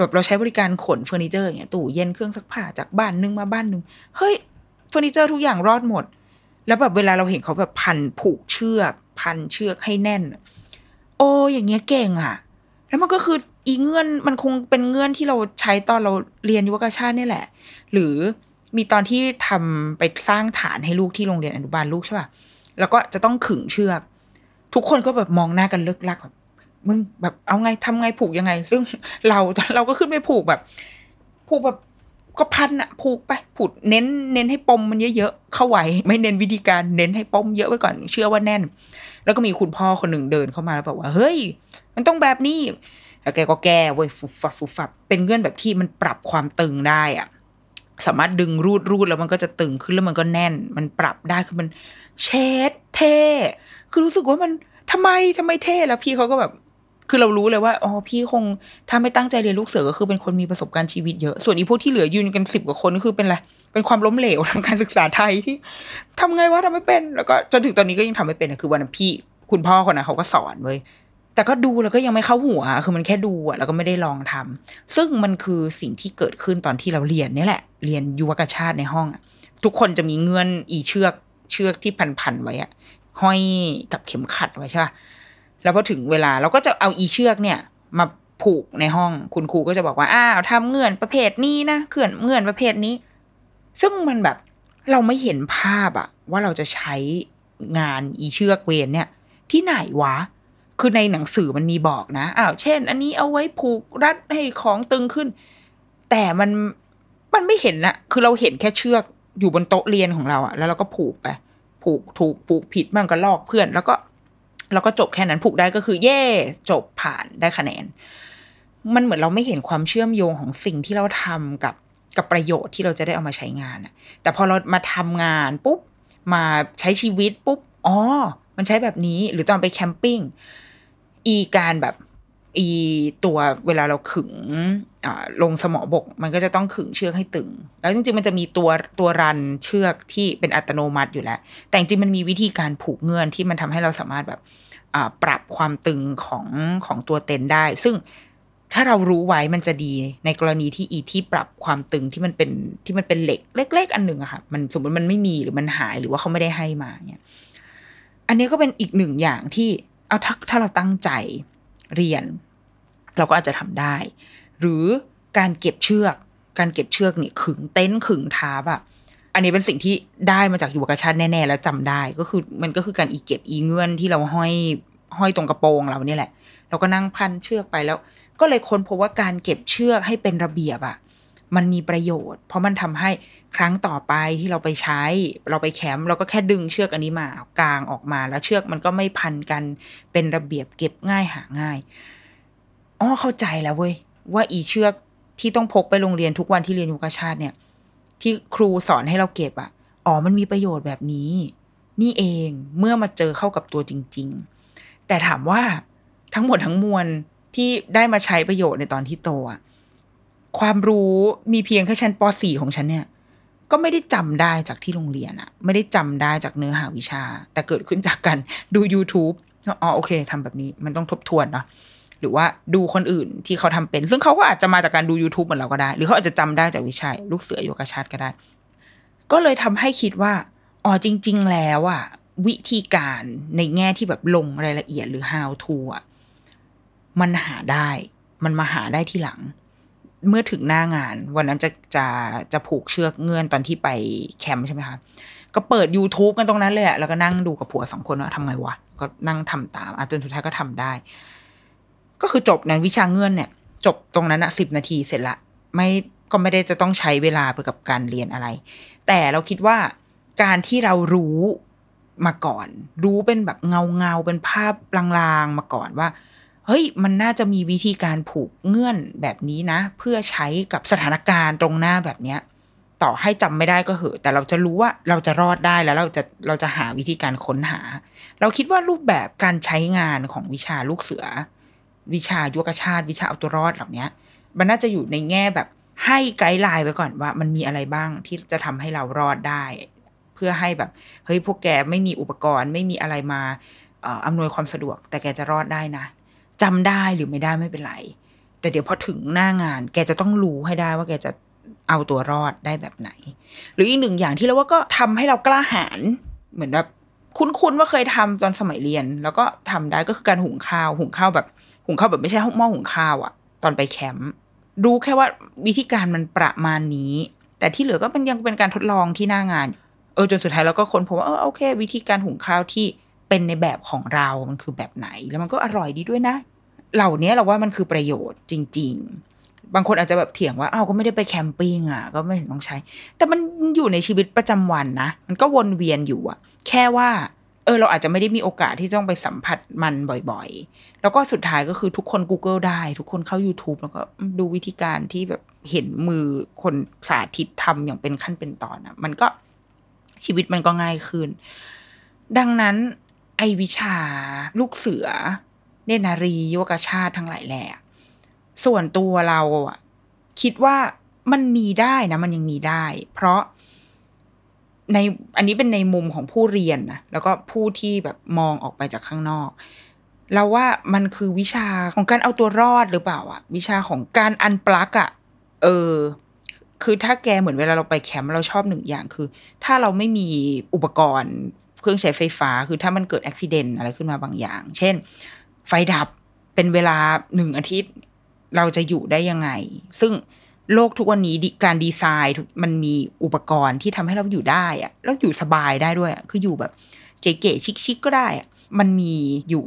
แบบเราใช้บริการขนเฟอร์นิเจอร์อย่างเงี้ยตู้เย็นเครื่องซักผ้าจากบ้านนึงมาบ้านนึง เฮ้ยเฟอร์นิเจอร์ทุกอย่างรอดหมด แล้วแบบเวลาเราเห็นเขาแบบพันผูกเชือก พันเชือกให้แน่น โอ้อย่างเงี้ยเก่งอะ แล้วมันก็คืออีเงื่อนมันคงเป็นเงื่อนที่เราใช้ตอนเราเรียนยุวกชาตินี่แหละ หรือมีตอนที่ทำไปสร้างฐานให้ลูกที่โรงเรียนอนุบาลลูกใช่ป่ะแล้วก็จะต้องขึงเชือก ทุกคนก็แบบมองหน้ากันเลิกลักแบบมึงแบบเอาไงทำไงผูกยังไง ซึ่งเราเราก็ขึ้นไปผูกแบบ ผูกแบบ ก็พันอะผูกไปผูกเน้นเน้นให้ปมมันเยอะๆเข้าไว้ไม่เน้นวิธีการเน้นให้ปมเยอะไว้ก่อนเชื่อว่าแน่น แล้วก็มีคุณพ่อคนหนึ่งเดินเข้ามาแล้วบอกว่า เฮ้ย มันต้องแบบนี้แล้วแกก็แก้เว้ยฟุบฟับฟุบฟับเป็นเงื่อนแบบที่มันปรับความตึงได้อะสามารถดึงรูดรูดแล้วมันก็จะตึงขึ้นแล้วมันก็แน่น มันปรับได้คือมันเชดเท่คือรู้สึกว่ามันทำไมทำไมเท่แล้วพี่เขาก็แบบ คือเรารู้เลยว่าอ๋อพี่คงถ้าไม่ตั้งใจเรียนลูกเสือก็คือเป็นคนมีประสบการณ์ชีวิตเยอะ ส่วนอีพวกที่เหลือยืนกันสิบกว่าคนก็คือเป็นอะไรเป็นความล้มเหลวทางการศึกษาไทยที่ทำไงวะทำไม่เป็น แล้วก็จนถึงตอนนี้ก็ยังทำไม่เป็นคือวันพี่คุณพ่อคนนั้นเขาก็สอนเว้ยแต่ก็ดูแล้วก็ยังไม่เข้าหัว คือมันแค่ดูอะแล้วก็ไม่ได้ลองทำซึ่งมันคือสิ่งที่เกิดขึ้นตอนที่เราเรียนนี่แหละ เรียนยุวกชาติในห้องอะทุกคนจะมีเงื่อนอีเชือกเชือกที่พันๆไว้อะห้อยกับเข็มขัดไว้ใช่ป่ะ แล้วพอถึงเวลาเราก็จะเอาอีเชือกเนี่ย มาผูกในห้องคุณครูก็จะบอกว่าอ้าวทำเงื่อนประเภทนี้นะเขื่อนเงื่อนประเภทนี้ ซึ่งมันแบบเราไม่เห็นภาพอะว่าเราจะใช้งานอีเชือกเวนเนี่ย ที่ไหนวะ คือในหนังสือมันมีบอกนะอ้าวเช่น อันนี้เอาไว้ผูกรัดให้ของตึงขึ้น แต่มันมันไม่เห็นนะคือเราเห็นแค่เชือกอยู่บนโต๊ะเรียนของเราอะแล้วเราก็ผูกไปผูกถูกผูกผิดบ้างก็ลอกเพื่อน แล้วก็ แล้วก็จบแค่นั้นผูกได้ก็คือเย่จบผ่านได้คะแนน มันเหมือนเราไม่เห็นความเชื่อมโยงของสิ่งที่เราทำกับกับประโยชน์ที่เราจะได้เอามาใช้งานอะแต่พอเรามาทำงานปุ๊บมาใช้ชีวิตปุ๊บอ๋อมันใช้แบบนี้หรือตอนไปแคมปิ้งอีการแบบ อีตัวเวลาเราขึงลงสมอบก มันก็จะต้องขึงเชือกให้ตึง แล้วจริงๆมันจะมีตัวตัวรันเชือกที่เป็นอัตโนมัติอยู่แล้ว แต่จริงมันมีวิธีการผูกเงื่อนที่มันทำให้เราสามารถแบบปรับความตึงของของตัวเต็นได้ ซึ่งถ้าเรารู้ไว้มันจะดีในกรณีที่อีที่ปรับความตึงที่มันเป็นที่มันเป็นเหล็กเล็ก ๆ อันหนึ่งอะค่ะมันสมมติมันไม่มีหรือมันหายหรือว่าเขาไม่ได้ให้มาเนี่ยอันนี้ก็เป็นอีกหนึ่งอย่างที่เอาถ้าถ้าเราตั้งใจเรียน เราก็อาจจะทำได้ หรือการเก็บเชือก การเก็บเชือกเนี่ยขึงเต็นท์ขึงท้าบอะอันนี้เป็นสิ่งที่ได้มาจากยุวกชาติแน่ๆแล้วจำได้ ก็คือมันก็คือการอีเก็บอีเงื่อนที่เราห้อยห้อยตรงกระโปรงเราเนี่ยแหละ เราก็นั่งพันเชือกไปแล้ว ก็เลยค้นพบว่าการเก็บเชือกให้เป็นระเบียบอะมันมีประโยชน์ เพราะมันทำให้ครั้งต่อไปที่เราไปใช้ เราไปแคมป์เราก็แค่ดึงเชือกอันนี้มากางออกมา แล้วเชือกมันก็ไม่พันกันเป็นระเบียบเก็บง่ายหาง่าย อ๋อเข้าใจแล้วเว้ยว่าอีเชือกที่ต้องพกไปโรงเรียนทุกวันที่เรียนยุกชาติเนี่ย ที่ครูสอนให้เราเก็บอะอ๋อมันมีประโยชน์แบบนี้ นี่เองเมื่อมาเจอเข้ากับตัวจริง ๆ แต่ถามว่าทั้งหมดทั้งมวลที่ได้มาใช้ประโยชน์ในตอนที่โตอะความรู้มีเพียงแค่ชั้นป .4 ของฉันเนี่ย ก็ไม่ได้จำได้จากที่โรงเรียนอะไม่ได้จำได้จากเนื้อหาวิชา แต่เกิดขึ้นจากการดู YouTube อ๋อโอเคทำแบบนี้มันต้องทบทวนเนาะ หรือว่าดูคนอื่นที่เขาทำเป็น ซึ่งเขาก็อาจจะมาจากการดู YouTube เหมือนเราก็ได้ หรือเขาอาจจะจำได้จากวิชาลูกเสือโยกชาติก็ได้ ก็เลยทำให้คิดว่าอ๋อจริง ๆ แล้วอะวิธีการในแง่ที่แบบลงรายละเอียดหรือ how to อะมันหาได้ มันมาหาได้ที่หลัง เมื่อถึงหน้างาน วันนั้นจะจะจะผูกเชือกเงื่อนตอนที่ไปแคมป์ใช่ไหมคะ ก็เปิด YouTube กันตรงนั้นเลยอะแล้วก็นั่งดูกับผัวสองคนว่าทำไงวะ ก็นั่งทำตามอจนสุดท้ายก็ทำได้ ก็คือจบในวิชาเงื่อนเนี่ย จบตรงนั้นอะสิบนาทีเสร็จละไม่ก็ไม่ได้จะต้องใช้เวลาไปกับการเรียนอะไร แต่เราคิดว่าการที่เรารู้มาก่อน รู้เป็นแบบเงาเงาเป็นภาพลางๆมาก่อนว่า เฮ้ย มันน่าจะมีวิธีการผูกเงื่อนแบบนี้นะ เพื่อใช้กับสถานการณ์ตรงหน้าแบบเนี้ย ต่อให้จำไม่ได้ก็เหอะแต่เราจะรู้ว่าเราจะรอดได้แล้วเราจะเราจะหาวิธีการค้นหา เราคิดว่ารูปแบบการใช้งานของวิชาลูกเสือ วิชายุกชาติ วิชาเอาตัวรอดเหล่านี้มันน่าจะอยู่ในแง่แบบให้ไกด์ไลน์ไว้ก่อนว่า มันมีอะไรบ้างที่จะทำให้เรารอดได้ เพื่อให้แบบเฮ้ยพวกแกไม่มีอุปกรณ์ไม่มีอะไรมาอำนวยความสะดวก แต่แกจะรอดได้นะจำได้หรือไม่ได้ไม่เป็นไร แต่เดี๋ยวพอถึงหน้างาน แกจะต้องรู้ให้ได้ว่าแกจะเอาตัวรอดได้แบบไหน หรืออีกหนึ่งอย่างที่เราว่าก็ทำให้เรากล้าหาญเหมือนแบบ คุ้นๆว่าเคยทำตอนสมัยเรียน แล้วก็ทำได้ก็คือการหุงข้าว หุงข้าวแบบ หุงข้าวแบบไม่ใช่หม้อหุงข้าวอะตอนไปแคมป์รู้แค่ว่าวิธีการมันประมาณนี้ แต่ที่เหลือก็เป็นยังเป็นการทดลองที่หน้างาน เออจนสุดท้ายเราก็ค้นพบว่าเออโอเค วิธีการหุงข้าวที่เป็นในแบบของเรา มันคือแบบไหน แล้วมันก็อร่อยดีด้วยนะ เหล่านี้เราว่ามันคือประโยชน์จริง ๆ บางคนอาจจะแบบเถียงว่าอ้าวก็ไม่ได้ไปแคมปิ้งอะ ก็ไม่เห็นต้องใช้ แต่มันอยู่ในชีวิตประจำวันนะ มันก็วนเวียนอยู่อะแค่ว่า เออ เราอาจจะไม่ได้มีโอกาสที่ต้องไปสัมผัสมันบ่อยๆ แล้วก็สุดท้ายก็คือทุกคน Google ได้ ทุกคนเข้า YouTube แล้วก็ดูวิธีการที่แบบเห็นมือคนสาธิตทำอย่างเป็นขั้นเป็นตอนอะมันก็ชีวิตมันก็ง่ายขึ้น ดังนั้นไอวิชา ลูกเสือ เนตรนารีโยกชาติทั้งหลายแหล่ ส่วนตัวเราอะคิดว่ามันมีได้นะ มันยังมีได้ เพราะในอันนี้เป็นในมุมของผู้เรียนนะแล้วก็ผู้ที่แบบมองออกไปจากข้างนอก เราว่ามันคือวิชาของการเอาตัวรอดหรือเปล่าอะวิชาของการอันปลักอะเออ คือถ้าแกเหมือนเวลาเราไปแคมป์เราชอบหนึ่งอย่างคือ ถ้าเราไม่มีอุปกรณ์ เครื่องใช้ไฟฟ้า คือถ้ามันเกิดอุบิเหตุอะไรขึ้นมาบางอย่าง เช่น ไฟดับเป็นเวลาหนึ่งอาทิตย์ เราจะอยู่ได้ยังไง ซึ่งโลกทุกวันนี้การดีไซน์มันมีอุปกรณ์ที่ทำให้เราอยู่ได้อะแล้วอยู่สบายได้ด้วยคืออยู่แบบเก๋ๆชิคๆก็ได้มันมีอยู่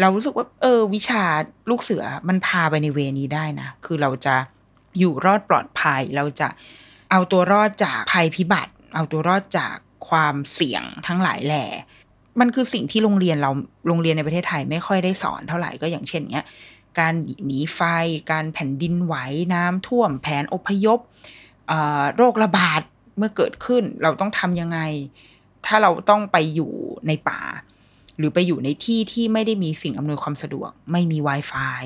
เรารู้สึกว่า เออ วิชาลูกเสือมันพาไปในเวนี้ได้นะ คือเราจะอยู่รอดปลอดภัย เราจะเอาตัวรอดจากภัยพิบัติ เอาตัวรอดจากความเสี่ยงทั้งหลายแหล่มันคือสิ่งที่โรงเรียนเราโรงเรียนในประเทศไทยไม่ค่อยได้สอนเท่าไหร่ก็อย่างเช่นเนี้ย การหนีไฟ การแผ่นดินไหวน้ำท่วมแผนอพยพโรคระบาดเมื่อเกิดขึ้นเราต้องทำยังไง ถ้าเราต้องไปอยู่ในป่า หรือไปอยู่ในที่ที่ไม่ได้มีสิ่งอำนวยความสะดวก ไม่มี Wi-Fi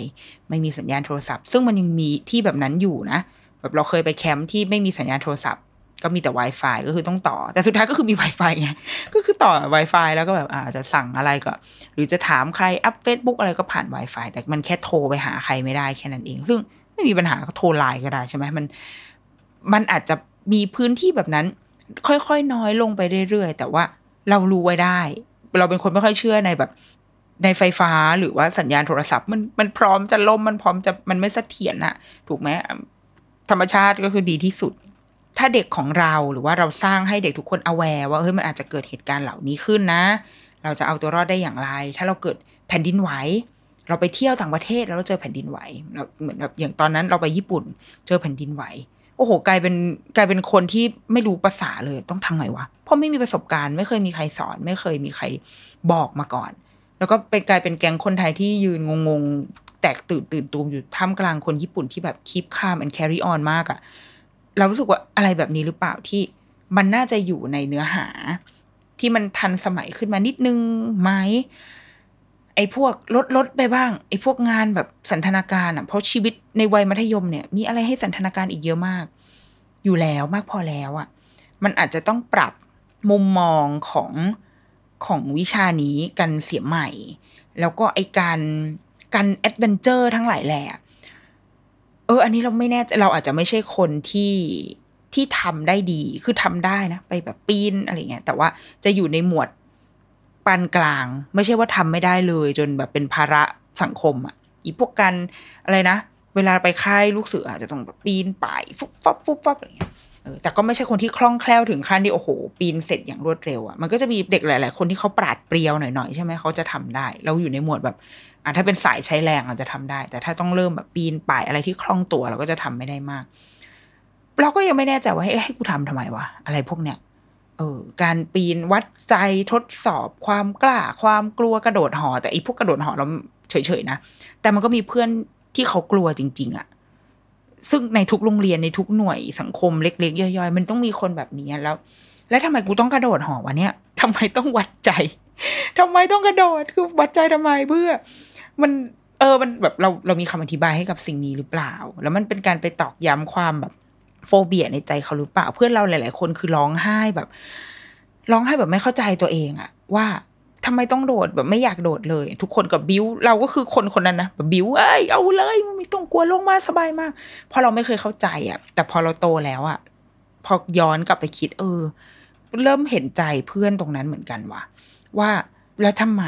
ไม่มีสัญญาณโทรศัพท์ ซึ่งมันยังมีที่แบบนั้นอยู่นะ แบบเราเคยไปแคมป์ที่ไม่มีสัญญาณโทรศัพท์ ก็มีแต่ Wi-Fi ก็คือต้องต่อ แต่สุดท้ายก็คือมี Wi-Fi ไงก็คือต่อ Wi-Fi แล้วก็แบบอาจจะสั่งอะไรก็ หรือจะถามใครอัพ Facebook อะไรก็ผ่าน Wi-Fi แต่มันแค่โทรไปหาใครไม่ได้แค่นั้นเอง ซึ่งไม่มีปัญหาก็โทรไลน์ก็ได้ใช่ไหมมัน มันอาจจะมีพื้นที่แบบนั้น ค่อยๆน้อยลงไปเรื่อยๆ แต่ว่าเรารู้ไว้ได้ เราเป็นคนไม่ค่อยเชื่อในแบบในไฟฟ้าหรือว่าสัญญาณโทรศัพท์ มันมันพร้อมจะล่มมันพร้อมจะมันไม่เสถียรอะถูกไหมธรรมชาติก็คือดีที่สุด ถ้าเด็กของเราหรือว่าเราสร้างให้เด็กทุกคน aware ว่าเฮ้ยมันอาจจะเกิดเหตุการณ์เหล่านี้ขึ้นนะ เราจะเอาตัวรอดได้อย่างไร ถ้าเราเกิดแผ่นดินไหวเราไปเที่ยวต่างประเทศแล้วเราเจอแผ่นดินไหวเราเหมือนแบบอย่างตอนนั้นเราไปญี่ปุ่น เจอแผ่นดินไหว โอ้โห กลายเป็นกลายเป็นคนที่ไม่รู้ภาษาเลยต้องทำไงวะเพราะไม่มีประสบการณ์ ไม่เคยมีใครสอน ไม่เคยมีใครบอกมาก่อน แล้วก็เป็นกลายเป็นแก๊งคนไทยที่ยืนงงๆแตกตื่นตื่นตูมอยู่ท่ามกลางคนญี่ปุ่นที่แบบคีบข้าม and carry on มากอะ เรารู้สึกว่าอะไรแบบนี้หรือเปล่าที่มันน่าจะอยู่ในเนื้อหา ที่มันทันสมัยขึ้นมานิดนึงไหมไอ้พวกลดลดไปบ้าง ไอ้พวกงานแบบสันทนาการอะเพราะชีวิตในวัยมัธยมเนี่ย มีอะไรให้สันทนาการอีกเยอะมาก อยู่แล้วมากพอแล้วอะ มันอาจจะต้องปรับมุมมองของของวิชานี้กันเสียใหม่ แล้วก็ไอการการ adventure ทั้งหลายแหละ เออ อันนี้เราไม่แน่ใจเราอาจจะไม่ใช่คนที่ที่ทำได้ดีคือทำได้นะ ไปแบบปีนอะไรเงี้ยแต่ว่าจะอยู่ในหมวดปานกลาง ไม่ใช่ว่าทำไม่ได้เลย จนแบบเป็นภาระสังคมอะอีพวกกันอะไรนะ เวลาไปค่ายลูกเสืออาจจะต้องแบบปีนป่ายฟุบฟับฟุบฟับอะไรเงี้ย แต่ก็ไม่ใช่คนที่คล่องแคล่วถึงขั้นที่โอ้โห ปีนเสร็จอย่างรวดเร็วอะ่ะมันก็จะมีเด็กหลาย ๆ คนที่เขาปราดเปรียวหน่อย ๆ ใช่ไหมเขาจะทำได้ เราอยู่ในหมวดแบบอะถ้าเป็นสายใช้แรงอาจจะทำได้ แต่ถ้าต้องเริ่มแบบปีนป่ายอะไรที่คล่องตัวเราก็จะทำไม่ได้มาก เราก็ยังไม่แน่ใจว่าให้ให้กูทำทำไมวะอะไรพวกเนี้ยเออการปีนวัดใจทดสอบความกล้าความกลัวกระโดดหอ แต่อีพวกกระโดดหอเราเฉยๆนะแต่มันก็มีเพื่อนที่เขากลัวจริง ๆอะ่ะ ซึ่งในทุกโรงเรียนในทุกหน่วยสังคมเล็กๆ ย่อยๆ มันต้องมีคนแบบนี้แล้ว แล้วทำไมกูต้องกระโดดหอวะเนี่ยทำไมต้องวัดใจทำไมต้องกระโดดคือวัดใจทำไมเพื่อ มันเออมันแบบเราเรามีคำอธิบายให้กับสิ่งนี้หรือเปล่า แล้วมันเป็นการไปตอกย้ำความแบบโฟเบียในใจเขาหรือเปล่า เพื่อนเราหลาย ๆ คนคือร้องไห้แบบ ร้องไห้แบบไม่เข้าใจตัวเองอะว่า ทำไมต้องโดดแบบไม่อยากโดดเลย ทุกคนกับบิวเราก็คือคนคนนั้นนะแบบบิวเอ้ยเอาเลยไม่ต้องกลัวลงมาสบายมากเพราะเราไม่เคยเข้าใจอะ่ะ แต่พอเราโตแล้วอะ่ะ พอย้อนกลับไปคิด เออ เริ่มเห็นใจเพื่อนตรงนั้นเหมือนกันว่ะว่าแล้วทำไม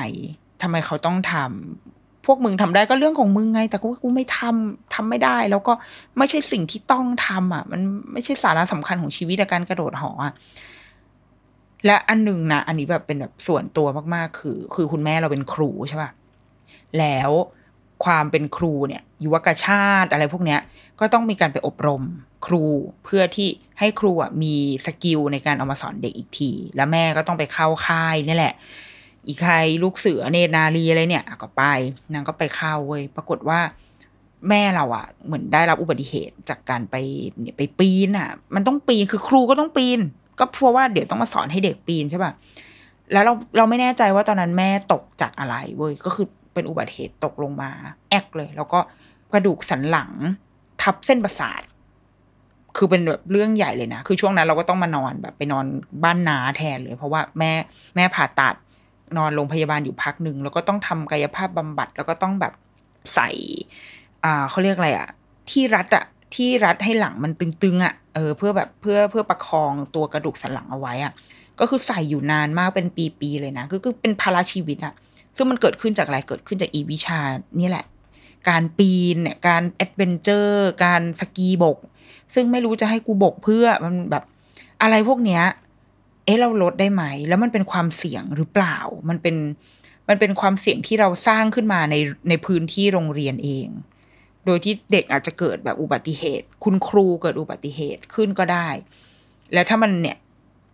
ทำไมเขาต้องทำพวกมึงทำได้ก็เรื่องของมึงไง แต่กูกูไม่ทำทำไม่ได้ แล้วก็ไม่ใช่สิ่งที่ต้องทำอะ มันไม่ใช่สาระสำคัญของชีวิตการกระโดดหออะ และอันหนึ่งนะอันนี้แบบเป็นแบบส่วนตัวมากๆ คือ คือคุณแม่เราเป็นครูใช่ป่ะแล้วความเป็นครูเนี่ยยุวกชาติอะไรพวกเนี้ย ก็ต้องมีการไปอบรมครูเพื่อที่ให้ครูอะมีสกิลในการเอามาสอนเด็กอีกที แล้วแม่ก็ต้องไปเข้าค่ายนี่แหละ อีกใครลูกเสือเนตรนารีอะไรเนี่ยก็ไปนางก็ไปเข้าเว้ยปรากฏว่าแม่เราอะ เหมือนได้รับอุบัติเหตุจากการไปเนี่ยไปปีนอะ มันต้องปีนคือครูก็ต้องปีน ก็เพราะว่าเดี๋ยวต้องมาสอนให้เด็กปีนใช่ป่ะแล้วเราเราไม่แน่ใจว่าตอนนั้นแม่ตกจากอะไรเว้ยก็คือเป็นอุบัติเหตุตกลงมาแอกเลย แล้วก็กระดูกสันหลัง ทับเส้นประสาทคือเป็นแบบเรื่องใหญ่เลยนะ คือช่วงนั้นเราก็ต้องมานอนแบบไปนอนบ้านนาแทนเลย เพราะว่าแม่แม่ผ่าตัดนอนโรงพยาบาลอยู่พักหนึ่งแล้วก็ต้องทำกายภาพบำบัด แล้วก็ต้องแบบใส่ อ่าเขาเรียกอะไรอะที่รัดอะที่รัดให้หลังมันตึงๆอะ่ะเออเพื่อแบบเพื่อเพื่อประคองตัวกระดูกสันหลังเอาไว้อะ่ะก็คือใส่อยู่นานมากเป็นปีๆเลยนะคือคือเป็นภาระชีวิตอะซึ่งมันเกิดขึ้นจากอะไรเกิดขึ้นจากอีวิชานี่แหละ การปีนเนี่ยการแอดเวนเจอร์การสกีบก ซึ่งไม่รู้จะให้กูบกเพื่อมันแบบอะไรพวกเนี้ยเอ๊ะเราลดได้ไหม แล้วมันเป็นความเสี่ยงหรือเปล่า มันเป็นมันเป็นความเสี่ยงที่เราสร้างขึ้นมาในในพื้นที่โรงเรียนเอง โดยที่เด็กอาจจะเกิดแบบอุบัติเหตุ คุณครูเกิดอุบัติเหตุขึ้นก็ได้ แล้วถ้ามันเนี่ย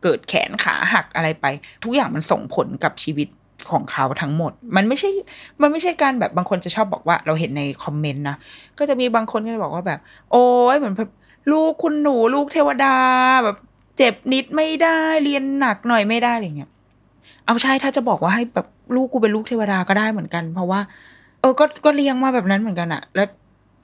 เกิดแขนขาหักอะไรไป ทุกอย่างมันส่งผลกับชีวิตของเขาทั้งหมด มันไม่ใช่ มันไม่ใช่การแบบบางคนจะชอบบอกว่าเราเห็นในคอมเมนต์นะ ก็จะมีบางคนก็จะบอกว่าแบบ โอ้ยเหมือนลูกคุณหนูลูกเทวดาแบบเจ็บนิดไม่ได้เรียนหนักหน่อยไม่ได้อะไรเงี้ย เอาใช่ถ้าจะบอกว่าให้แบบลูกกูเป็นลูกเทวดาก็ได้เหมือนกัน เพราะว่า เออก็ก็เลี้ยงมาแบบนั้นเหมือนกันอะแล้ว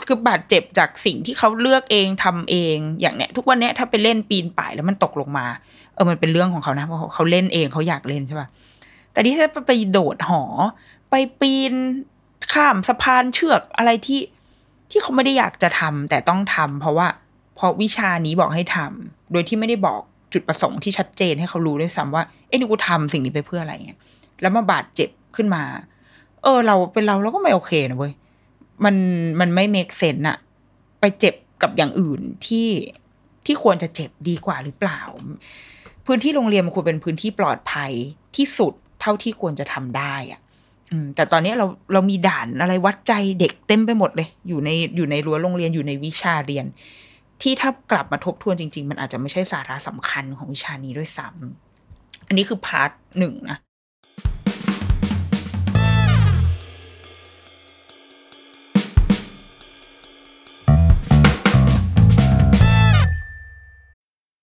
คือบาดเจ็บจากสิ่งที่เขาเลือกเองทำเอง อย่างเนี้ยทุกวันเนี้ยถ้าไปเล่นปีนป่ายแล้วมันตกลงมา เออมันเป็นเรื่องของเขานะเพราะเขาเล่นเองเขาอยากเล่นใช่ป่ะแต่ที่ถ้าไปโดดหอ ไปปีนข้ามสะพานเชือกอะไรที่ที่เขาไม่ได้อยากจะทำแต่ต้องทำเพราะว่าเพราะวิชานี้บอกให้ทำโดยที่ไม่ได้บอกจุดประสงค์ที่ชัดเจนให้เขารู้ด้วยซ้ำว่าเอ้นี่กูทำสิ่งนี้ไปเพื่ออะไรเงี้ยแล้วมาบาดเจ็บขึ้นมา เออ เราเป็นเราเราก็ไม่โอเคนะเว้ย มันมันไม่เมกเซนอะไปเจ็บกับอย่างอื่นที่ที่ควรจะเจ็บดีกว่าหรือเปล่า พื้นที่โรงเรียนมันควรเป็นพื้นที่ปลอดภัยที่สุดเท่าที่ควรจะทำได้อะแต่ตอนนี้เราเรามีด่านอะไรวัดใจเด็กเต็มไปหมดเลย อยู่ในอยู่ในรั้วโรงเรียนอยู่ในวิชาเรียน ที่ถ้ากลับมาทบทวนจริง ๆ มันอาจจะไม่ใช่สาระสำคัญของวิชานี้ด้วยซ้ำอันนี้คือ part หนึ่งนะ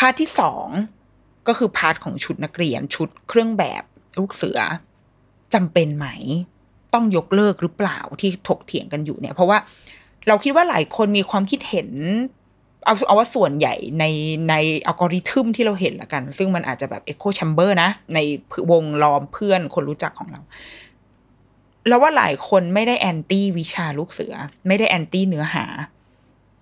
พาร์ทที่สองก็คือ part ของชุดนักเรียนชุดเครื่องแบบลูกเสือจำเป็นไหม ต้องยกเลิกหรือเปล่าที่ถกเถียงกันอยู่เนี่ย เพราะว่าเราคิดว่าหลายคนมีความคิดเห็น เอาเอาว่าส่วนใหญ่ในในอัลกอริทึมที่เราเห็นละกัน ซึ่งมันอาจจะแบบ echo chamber นะ ในวงล้อมเพื่อนคนรู้จักของเราแล้วว่าหลายคนไม่ได้ anti วิชาลูกเสือ ไม่ได้ anti เนื้อหา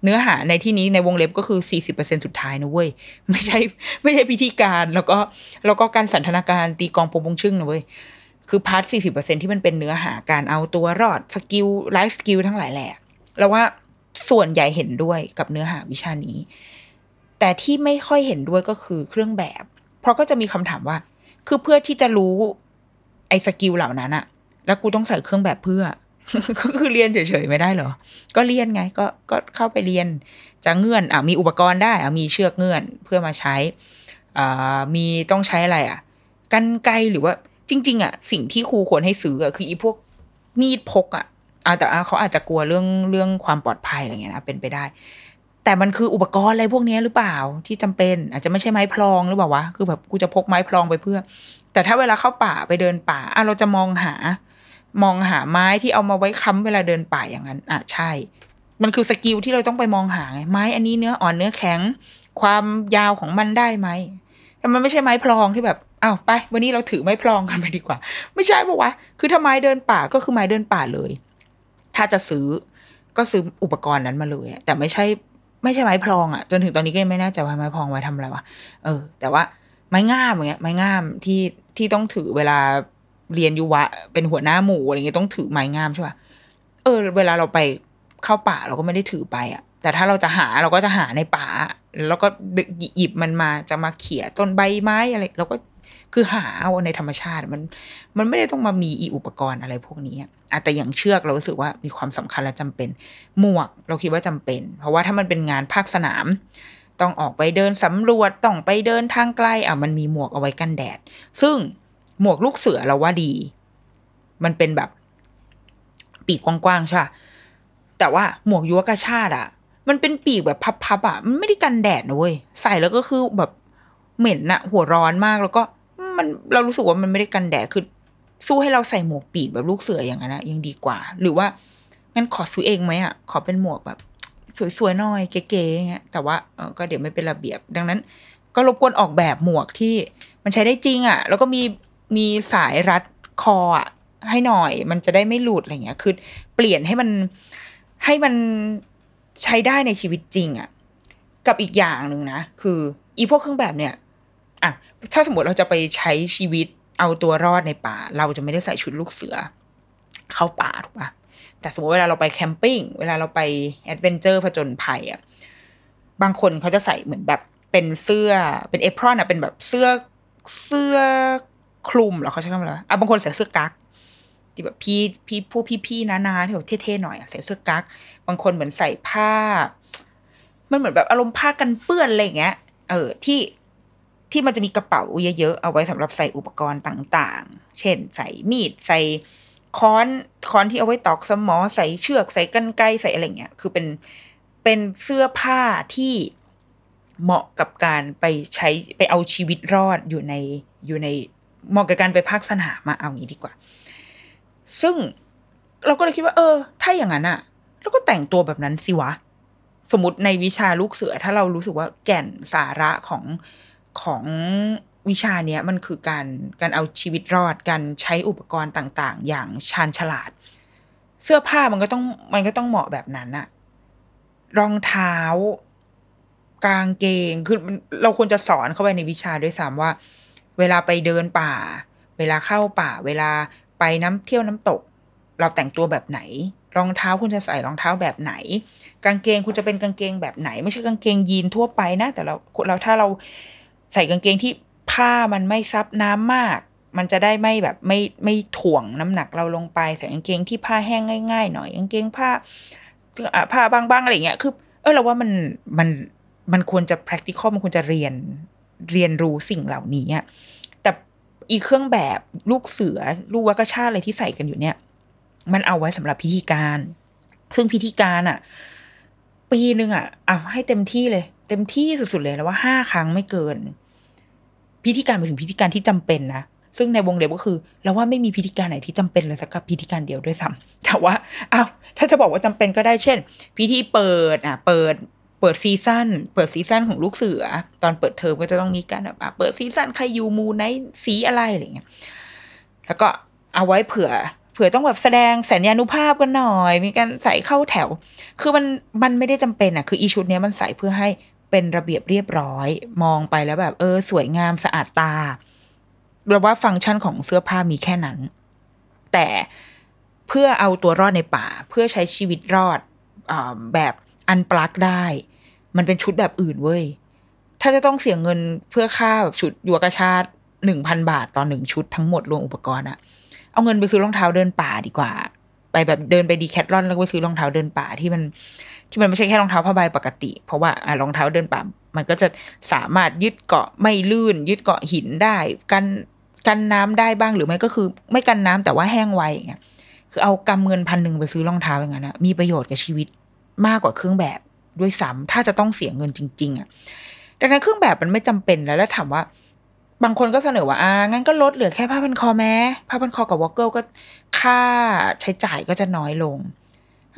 เนื้อหาในที่นี้ในวงเล็บก็คือ 40%สุดท้ายนะเว้ย ไม่ใช่ไม่ใช่พิธีการแล้วก็แล้วก็การสันทนาการตีกองโปงชึ่งนะเว้ย คือ part 40%ที่มันเป็นเนื้อหาการเอาตัวรอด skill life skill ทั้งหลายแหละแล้วว่าส่วนใหญ่เห็นด้วยกับเนื้อหาวิชานี้ แต่ที่ไม่ค่อยเห็นด้วยก็คือเครื่องแบบ เพราะก็จะมีคำถามว่า คือเพื่อที่จะรู้ไอ้ skill เหล่านั้นอะแล้วกูต้องใส่เครื่องแบบเพื่อ ก็คือเรียนเฉยๆไม่ได้เหรอ ก็เรียนไง ก็ก็เข้าไปเรียนจะเงื่อนอะมีอุปกรณ์ได้อะมีเชือกเงื่อนเพื่อมาใช้อ่ามีต้องใช้อะไรอะกันไกลหรือว่าจริง ๆ อะ สิ่งที่ครูควรให้ซื้ออะคืออีพวกมีดพกอะอ่าแต่เขาอาจจะกลัวเรื่องเรื่องความปลอดภัยอะไรเงี้ยนะเป็นไปได้ แต่มันคืออุปกรณ์อะไรพวกนี้หรือเปล่าที่จำเป็น อาจจะไม่ใช่ไม้พลองหรือเปล่าวะคือแบบกูจะพกไม้พลองไปเพื่อ แต่ถ้าเวลาเข้าป่าไปเดินป่าอะเราจะมองหา มองหาไม้ที่เอามาไว้ค้ำเวลาเดินป่าอย่างนั้นอะใช่ มันคือสกิลที่เราต้องไปมองหาไงไม้อันนี้เนื้ออ่อนเนื้อแข็ง ความยาวของมันได้ไหมแต่มันไม่ใช่ไม้พลองที่แบบอ้าวไป วันนี้เราถือไม้พลองกันไปดีกว่า ไม่ใช่ปะวะคือถ้าไม้เดินป่าก็คือไม้เดินป่าเลย ถ้าจะซื้อก็ซื้ออุปกรณ์นั้นมาเลยแต่ไม่ใช่ไม่ใช่ไม้พลองอะ่ะ จนถึงตอนนี้ก็ยังไม่แน่ใจว่าไม้พลองไว้ทำอะไรวะเออ แต่ว่าไม้งามอย่างเงี้ยไม้งามที่ที่ต้องถือเวลา เรียนยุวะ เป็นหัวหน้าหมู่อะไรเงี้ยต้องถือไม้งามใช่ป่ะเออ เวลาเราไปเข้าป่าเราก็ไม่ได้ถือไปอะ่ะแต่ถ้าเราจะหาเราก็จะหาในป่า แล้วก็หยิบมันมาจะมาเขี่ยต้นใบไม้อะไรเราก็คือหาเอาในธรรมชาติมัน มันไม่ได้ต้องมามีอีอุปกรณ์อะไรพวกนี้อะแต่อย่างเชือกเรารู้สึกว่ามีความสำคัญและจำเป็น หมวกเราคิดว่าจำเป็น เพราะว่าถ้ามันเป็นงานภาคสนาม ต้องออกไปเดินสำรวจต้องไปเดินทางไกลอะมันมีหมวกเอาไว้กันแดด ซึ่ง หมวกลูกเสือเราว่าดี มันเป็นแบบ ปีกกว้างๆใช่ปะแต่ว่าหมวกยุวกระชาติอะมันเป็นปีกแบบพับๆอะมันไม่ได้กันแดดนะเว้ยใส่แล้วก็คือแบบเหม็นอะหัวร้อนมากแล้วก็มันเรารู้สึกว่ามันไม่ได้กันแดดคือสู้ให้เราใส่หมวกปีกแบบลูกเสืออย่างนั้นนะยังดีกว่า หรือว่างั้นขอซื้อเองไหมอะขอเป็นหมวกแบบ สวยๆหน่อยเก๋ๆเงี้ยแต่ว่าก็เดี๋ยวไม่เป็นระเบียบ ดังนั้น ก็รบกวนออกแบบหมวกที่มันใช้ได้จริงอะแล้วก็มี มีสายรัดคออะให้หน่อย มันจะได้ไม่หลุดอะไรเงี้ย คือ เปลี่ยนให้มันให้มันใช้ได้ในชีวิตจริงอะ กับอีกอย่างหนึ่งนะ คืออีพวกเครื่องแบบเนี่ยอะถ้าสมมติเราจะไปใช้ชีวิตเอาตัวรอดในป่า เราจะไม่ได้ใส่ชุดลูกเสือ เข้าป่าถูกปะแต่สมมติเวลาเราไปแคมปิ้งเวลาเราไปแอดเวนเจอร์ผจญภัยอะบางคนเขาจะใส่เหมือนแบบเป็นเสื้อเป็นเอพรอนอะเป็นแบบเสื้อเสื้อ คลุมหรอเขาใช้คำว่าอะไรอะบางคนใส่เสื้อกั๊กที่แบบพี่พี่ผู้พี่พี่นาๆที่แบบเท่ๆหน่อยใส่เสื้อกั๊กบางคนเหมือนใส่ผ้า มันเหมือนแบบอารมณ์ผ้ากันเปื้อนอะไรอย่างเงี้ย เออที่ที่มันจะมีกระเป๋าเยอะๆเอาไว้สำหรับใส่อุปกรณ์ต่างๆ เช่น ใส่มีดใส่ค้อนค้อนที่เอาไว้ตอกสมอใส่เชือกใส่กันไกใส่อะไรเงี้ยคือเป็นเป็นเสื้อผ้าที่เหมาะกับการไปใช้ไปเอาชีวิตรอดอยู่ในอยู่ใน เหมาะกับการไปภาคสนามมาเอางี้ดีกว่า ซึ่งเราก็เลยคิดว่า เออ ถ้าอย่างนั้นอะเราก็แต่งตัวแบบนั้นสิวะ สมมติในวิชาลูกเสือ ถ้าเรารู้สึกว่าแก่นสาระของของวิชาเนี้ยมันคือการการเอาชีวิตรอดการใช้อุปกรณ์ต่าง ๆ อย่างชาญฉลาด เสื้อผ้ามันก็ต้องมันก็ต้องเหมาะแบบนั้นอะรองเท้ากางเกงคือเราควรจะสอนเข้าไปในวิชาด้วยซ้ำว่า เวลาไปเดินป่า เวลาเข้าป่า เวลาไปน้ำเที่ยวน้ำตก เราแต่งตัวแบบไหน รองเท้าคุณจะใส่รองเท้าแบบไหน กางเกงคุณจะเป็นกางเกงแบบไหน ไม่ใช่กางเกงยีนทั่วไปนะ แต่เราเราถ้าเราใส่กางเกงที่ผ้ามันไม่ซับน้ำมาก มันจะได้ไม่แบบไม่ไม่ถ่วงน้ำหนักเราลงไปใส่กางเกงที่ผ้าแห้งง่ายๆหน่อยกางเกงผ้าผ้าบางๆอะไรเงี้ยคือเออเราว่ามันมันมันควรจะ practical มันควรจะเรียน เรียนรู้สิ่งเหล่านี้แต่อีเครื่องแบบลูกเสือลูกวักชาติอะไรที่ใส่กันอยู่เนี่ย มันเอาไว้สำหรับพิธีการ ซึ่งพิธีการอะปีหนึ่งอะอะให้เต็มที่เลย เต็มที่สุดๆเลยแล้วว่าห้าครั้งไม่เกิน พิธีการไปถึงพิธีการที่จำเป็นนะซึ่งในวงเล็บก็คือเราว่าไม่มีพิธีการไหนที่จำเป็นเลยสักพิธีการเดียวด้วยซ้ำแต่ว่าอ้าวถ้าจะบอกว่าจำเป็นก็ได้เช่น พิธีเปิดอะ เปิด เปิด season เปิด season ของลูกเสือ ตอนเปิดเทอมก็จะต้องมีการแบบเปิด season ใครยูมูไนสีอะไรอะไรเงี้ย แล้วก็เอาไว้เผื่อ เผื่อต้องแบบแสดงสัญญานุภาพกันหน่อย มีการใส่เข้าแถว คือมันมันไม่ได้จำเป็นอะคืออีชุดเนี้ยมันใส่เพื่อให้เป็นระเบียบเรียบร้อย มองไปแล้วแบบเออ สวยงามสะอาดตาเราว่าฟังก์ชันของเสื้อผ้ามีแค่นั้น แต่เพื่อเอาตัวรอดในป่า เพื่อใช้ชีวิตรอดอแบบอันปลักได้ มันเป็นชุดแบบอื่นเว้ย ถ้าจะต้องเสียเงินเพื่อค่าแบบชุดยัวกระชาติหนึ่งพันบาทต่อหนึ่งชุดทั้งหมดรวมอุปกรณ์อะเอาเงินไปซื้อรองเท้าเดินป่าดีกว่า ไปแบบเดินไปดีแคทลอนแล้วไปซื้อรองเท้าเดินป่าที่มันที่มันไม่ใช่แค่รองเท้าผ้าใบปกติ เพราะว่ารองเท้าเดินป่า มันก็จะสามารถยึดเกาะไม่ลื่น ยึดเกาะหินได้ กันกันน้ำได้บ้างหรือไม่ก็คือ ไม่กันน้ำแต่ว่าแห้งไวอย่างเงี้ยคือเอากำเงินพันหนึ่งไปซื้อรองเท้าอย่างนั้นนะมีประโยชน์กับชีวิตมากกว่าเครื่องแบบ ด้วยซ้ำถ้าจะต้องเสียเงินจริง ๆอะดังนั้นเครื่องแบบมันไม่จำเป็นแล้วแล้วถามว่า บางคนก็เสนอว่าอ่างั้นก็ลดเหลือแค่ผ้าพันคอแม้ผ้าพันคอกับ woggle ก็ค่าใช้จ่ายก็จะน้อยลง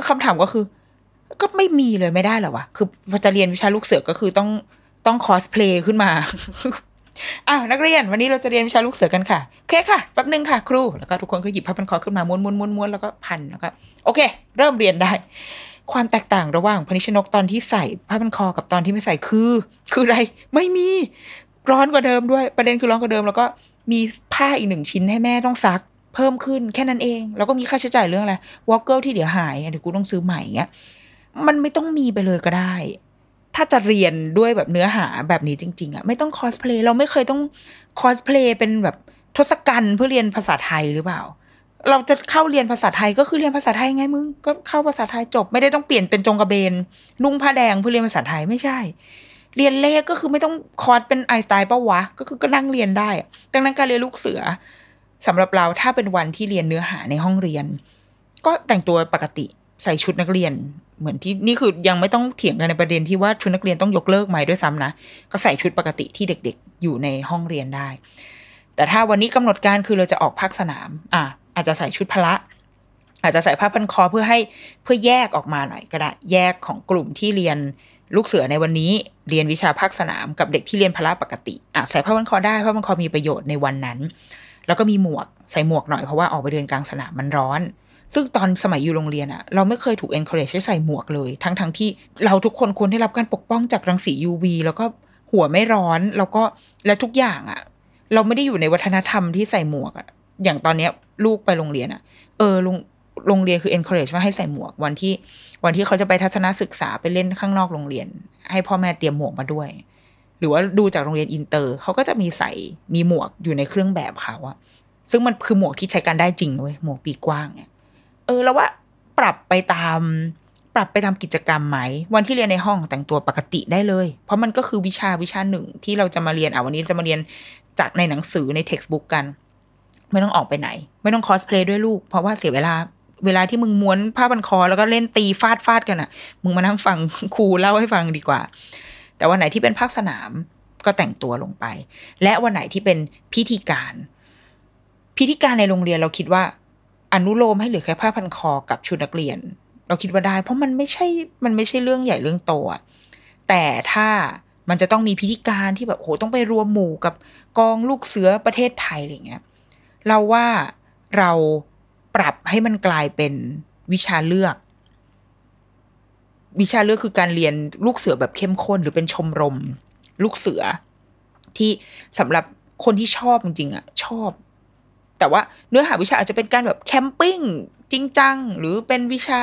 คำถามก็คือ ก็ไม่มีเลยไม่ได้หรอวะคือพอจะเรียนวิชาลูกเสือก็คือต้องต้องคอสเพลย์ขึ้นมาอ้าวนักเรียนวันนี้เราจะเรียนวิชาลูกเสือกันค่ะโอเคค่ะแป๊บนึงค่ะ ครูแล้วก็ทุกคนก็หยิบผ้าพันคอขึ้นมาม้วนม้วนม้วนม้วนแล้วก็พันแล้วก็โอเค เริ่มเรียนได้ ความแตกต่างระหว่างพนิชนกตอนที่ใส่ผ้าพันคอกับตอนที่ไม่ใส่คือ คืออะไรไม่มีร้อนกว่าเดิมด้วย ประเด็นคือร้อนกว่าเดิม แล้วก็มีผ้าอีกหนึ่งชิ้นให้แม่ต้องซัก เพิ่มขึ้นแค่นั้นเอง แล้วก็มีค่าใช้จ่ายเรื่องอะไรวอกเกิลที่เดี๋ยวหายเดี๋ยวกูต้องซื้อใหม่เงี้ยมันไม่ต้องมีไปเลยก็ได้ ถ้าจะเรียนด้วยแบบเนื้อหาแบบนี้จริง ๆอะไม่ต้องคอสเพลย์เราไม่เคยต้องคอสเพลย์เป็นแบบทศกัณฐ์เพื่อเรียนภาษาไทยหรือเปล่า เราจะเข้าเรียนภาษาไทยก็คือเรียนภาษาไทยไงมึงก็เข้าภาษาไทยจบไม่ได้ต้องเปลี่ยนเป็นจงกระเบน นุ่งผ้าแดงเพื่อเรียนภาษาไทยไม่ใช่ เรียนเลขก็คือไม่ต้องคอร์สเป็นไอสไตล์ปะวะ ก็คือก็นั่งเรียนได้ ดังนั้นการเรียนลูกเสือสำหรับเราถ้าเป็นวันที่เรียนเนื้อหาในห้องเรียน ก็แต่งตัวปกติใส่ชุดนักเรียน เหมือนที่นี่คือยังไม่ต้องเถียงกันในประเด็นที่ว่าชุดนักเรียนต้องยกเลิกไหมด้วยซ้ำนะก็ใส่ชุดปกติที่เด็ก ๆ อยู่ในห้องเรียนได้ แต่ถ้าวันนี้กำหนดการคือเราจะออกภาคสนาม อะ อาจจะใส่ชุดพละ อาจจะใส่ผ้าพันคอเพื่อให้เพื่อแยกออกมาหน่อยก็ได้แยกของกลุ่มที่เรียนลูกเสือในวันนี้เรียนวิชาภาคสนามกับเด็กที่เรียนพละปกติอะใส่ผ้าพันคอได้ผ้าพันคอมีประโยชน์ในวันนั้น แล้วก็มีหมวกใส่หมวกหน่อยเพราะว่าออกไปเดินกลางสนามมันร้อน ซึ่งตอนสมัยอยู่โรงเรียนอะเราไม่เคยถูก encourage ให้ใส่หมวกเลย ทั้งทั้งที่เราทุกคนควรได้รับการปกป้องจากรังสี UV แล้วก็หัวไม่ร้อนแล้วก็และทุกอย่างอะเราไม่ได้อยู่ในวัฒนธรรมที่ใส่หมวกอะ อย่างตอนเนี้ยลูกไปโรงเรียนอะเออโรงโรงเรียนคือ encourage ว่าให้ใส่หมวกวันที่ วันที่เขาจะไปทัศนศึกษาไปเล่นข้างนอกโรงเรียน ให้พ่อแม่เตรียมหมวกมาด้วย หรือว่าดูจากโรงเรียนอินเตอร์เขาก็จะมีใส่มีหมวกอยู่ในเครื่องแบบเขาอะซึ่งมันคือหมวกที่ใช้การได้จริงเว้ยหมวกปีกว้างเนี่ยเออ แล้วว่าปรับไปตามปรับไปตามกิจกรรมไหม วันที่เรียนในห้องแต่งตัวปกติได้เลย เพราะมันก็คือวิชาวิชาหนึ่งที่เราจะมาเรียนอะวันนี้จะมาเรียนจากในหนังสือใน textbook กัน ไม่ต้องออกไปไหน ไม่ต้องคอสเพลย์ด้วยลูก เพราะว่าเสียเวลาเวลาที่มึงม้วนผ้าพันคอ แล้วก็เล่นตีฟาดฟาดกันอะ มึงมานั่งฟังครูเล่าให้ฟังดีกว่า แต่วันไหนที่เป็นภาคสนามก็แต่งตัวลงไป และวันไหนที่เป็นพิธีการ พิธีการในโรงเรียนเราคิดว่า อนุโลมให้เหลือแค่ผ้าพันคอกับชุดนักเรียน เราคิดว่าได้ เพราะมันไม่ใช่มันไม่ใช่เรื่องใหญ่เรื่องโตแต่ถ้ามันจะต้องมีพิธีการที่แบบโหต้องไปรวมหมู่กับกองลูกเสือประเทศไทยอะไรเงี้ย เราว่าเราปรับให้มันกลายเป็นวิชาเลือก วิชาเลือกคือการเรียนลูกเสือแบบเข้มข้น หรือเป็นชมรม ลูกเสือ ที่สำหรับคนที่ชอบจริงๆอะชอบ แต่ว่าเนื้อหาวิชาอาจจะเป็นการแบบแคมปิ้งจริงจังหรือเป็นวิชา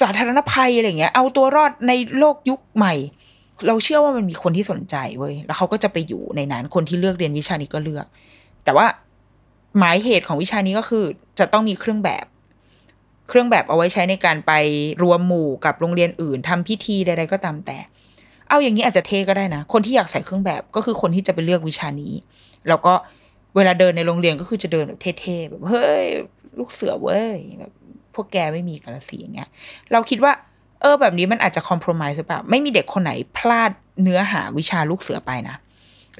สาธารณภัยอะไรเงี้ย เอาตัวรอดในโลกยุคใหม่ เราเชื่อว่ามันมีคนที่สนใจเว้ยแล้วเขาก็จะไปอยู่ในนั้นคนที่เลือกเรียนวิชานี้ก็เลือก แต่ว่าหมายเหตุของวิชานี้ก็คือจะต้องมีเครื่องแบบ เครื่องแบบเอาไว้ใช้ในการไปรวมหมู่กับโรงเรียนอื่นทำพิธีใดๆก็ตามแต่ เอาอย่างนี้อาจจะเทก็ได้นะ คนที่อยากใส่เครื่องแบบก็คือคนที่จะไปเลือกวิชานี้ แล้วก็เวลาเดินในโรงเรียนก็คือจะเดินแบบเท่ๆแบบเฮ้ยลูกเสือเว้ยแบบพวกแกไม่มีกันละสีอย่างเงี้ย เราคิดว่า เออแบบนี้มันอาจจะคอม p r o m i s e หรือเปล่า ไม่มีเด็กคนไหนพลาดเนื้อหาวิชาลูกเสือไปนะ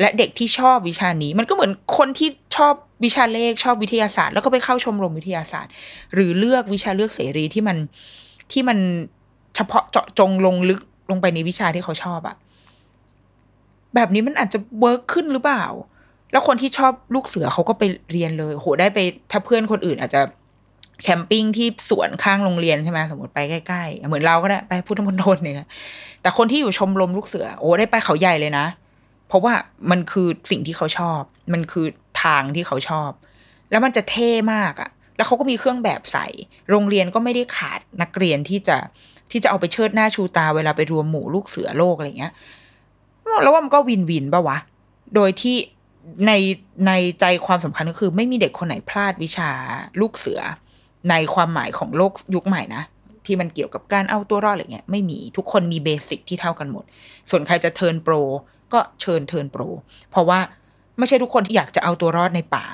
และเด็กที่ชอบวิชานี้ มันก็เหมือนคนที่ชอบวิชาเลขชอบวิทยาศาสตร์ แล้วก็ไปเข้าชมรมวิทยาศาสตร์ หรือเลือกวิชาเลือกเสรีที่มันที่มันเฉพาะเจาะจงลงลึกลงไปในวิชาที่เขาชอบอะแบบนี้มันอาจจะ work ขึ้นหรือเปล่า แล้วคนที่ชอบลูกเสือเขาก็ไปเรียนเลย โหได้ไปถ้าเพื่อนคนอื่นอาจจะ camping ที่สวนข้างโรงเรียนใช่ไหมสมมติไปใกล้ๆ เหมือนเราก็ได้ไปพุทธมณฑลเนี่ยแต่คนที่อยู่ชมรมลูกเสือ โอ้ได้ไปเขาใหญ่เลยนะ เพราะว่ามันคือสิ่งที่เขาชอบ มันคือทางที่เขาชอบ แล้วมันจะเท่มากอะแล้วเขาก็มีเครื่องแบบใส่ โรงเรียนก็ไม่ได้ขาดนักเรียนที่จะที่จะเอาไปเชิดหน้าชูตาเวลาไปรวมหมู่ลูกเสือโลกอะไรเงี้ยแล้วว่ามันก็วินวินปะวะ โดยที่ในในใจความสำคัญก็คือ ไม่มีเด็กคนไหนพลาดวิชาลูกเสือ ในความหมายของโลกยุคใหม่นะที่มันเกี่ยวกับการเอาตัวรอดอะไรเงี้ยไม่มีทุกคนมีเบสิกที่เท่ากันหมด ส่วนใครจะเทิร์นโปรก็เชิญเทิร์นโปรเพราะว่าไม่ใช่ทุกคนที่อยากจะเอาตัวรอดในป่า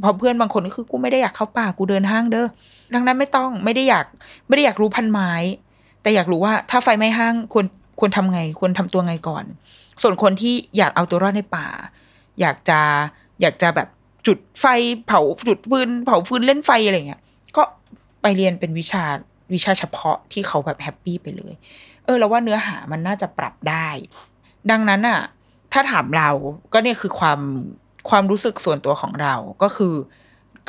เพราะเพื่อนบางคนก็คือกูไม่ได้อยากเข้าป่ากูเดินห้างเด้อดังนั้นไม่ต้องไม่ได้อยากไม่ได้อยากรู้พันไม้ แต่อยากรู้ว่าถ้าไฟไหม้ห้างควรควรทำไงควรทำตัวไงก่อน ส่วนคนที่อยากเอาตัวรอดในป่า อยากจะอยากจะแบบจุดไฟเผาจุดฟืนเผาฟืนเล่นไฟอะไรเงี้ย ก็ไปเรียนเป็นวิชาวิชาเฉพาะที่เขาแบบ happy ไปเลย เออเราว่าเนื้อหามันน่าจะปรับได้ ดังนั้นอะถ้าถามเราก็เนี่ยคือความความรู้สึกส่วนตัวของเราก็คือ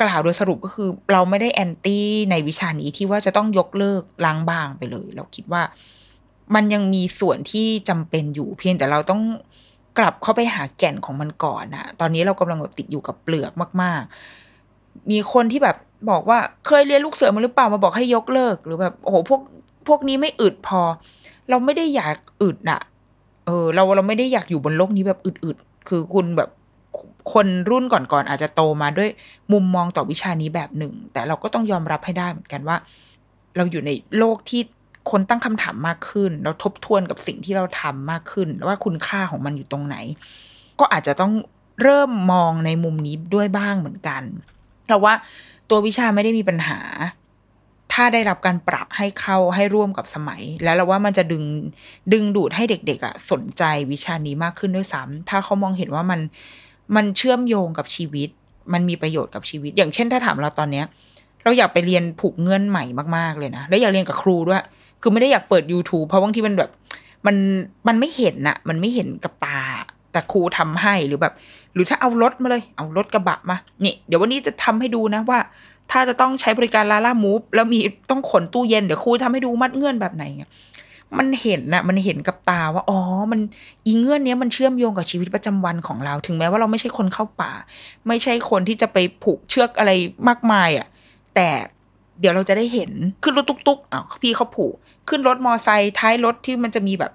กล่าวโดยสรุปก็คือเราไม่ได้ anti ในวิชานี้ที่ว่าจะต้องยกเลิกล้างบางไปเลย เราคิดว่ามันยังมีส่วนที่จำเป็นอยู่เพียงแต่เราต้องกลับเข้าไปหาแก่นของมันก่อนนะตอนนี้เรากำลังแบบติดอยู่กับเปลือกมาก ๆ มีคนที่แบบ บอกว่าเคยเรียนลูกเสือมาหรือเปล่ามาบอกให้ยกเลิก หรือแบบโอ้โหพวกพวกนี้ไม่อึดพอ เราไม่ได้อยากอึดอะเออ เราเราไม่ได้อยากอยู่บนโลกนี้แบบอึดๆคือคุณแบบคนรุ่นก่อนๆอาจจะโตมาด้วยมุมมองต่อวิชานี้แบบหนึ่ง แต่เราก็ต้องยอมรับให้ได้เหมือนกันว่า เราอยู่ในโลกที่คนตั้งคำถามมากขึ้นแล้วทบทวนกับสิ่งที่เราทำมากขึ้น ว่าคุณค่าของมันอยู่ตรงไหน ก็อาจจะต้องเริ่มมองในมุมนี้ด้วยบ้างเหมือนกันเราว่า ตัววิชาไม่ได้มีปัญหา ถ้าได้รับการปรับให้เข้าให้ร่วมกับสมัย แล้วเราว่ามันจะดึงดึงดูดให้เด็ก ๆอะ่ะสนใจวิชานี้มากขึ้นด้วยซ้ำถ้าเขามองเห็นว่ามันมันเชื่อมโยงกับชีวิต มันมีประโยชน์กับชีวิต อย่างเช่นถ้าถามเราตอนเนี้ย เราอยากไปเรียนผูกเงื่อนใหม่มากๆเลยนะ แล้วอยากเรียนกับครูด้วย คือไม่ได้อยากเปิด YouTube เพราะบางทีมันแบบ มันมันไม่เห็นอะมันไม่เห็นกับตา แต่ครูทำให้หรือแบบ หรือถ้าเอารถมาเลย เอารถกระบะมานี่เดี๋ยววันนี้จะทำให้ดูนะว่า ถ้าจะต้องใช้บริการลาล่ามูฟแล้วมีต้องขนตู้เย็นเดี๋ยวครูทำให้ดูมัดเงื่อนแบบไหนเงี้ยมันเห็นนะมันเห็นกับตาว่าอ๋อ มันอีเงื่อนเนี้ยมันเชื่อมโยงกับชีวิตประจำวันของเรา ถึงแม้ว่าเราไม่ใช่คนเข้าป่า ไม่ใช่คนที่จะไปผูกเชือกอะไรมากมายอะ่ะ แต่เดี๋ยวเราจะได้เห็นขึ้นรถตุ๊กๆอะพี่เขาผูก ขึ้นรถมอไซค์ท้ายรถที่มันจะมีแบบ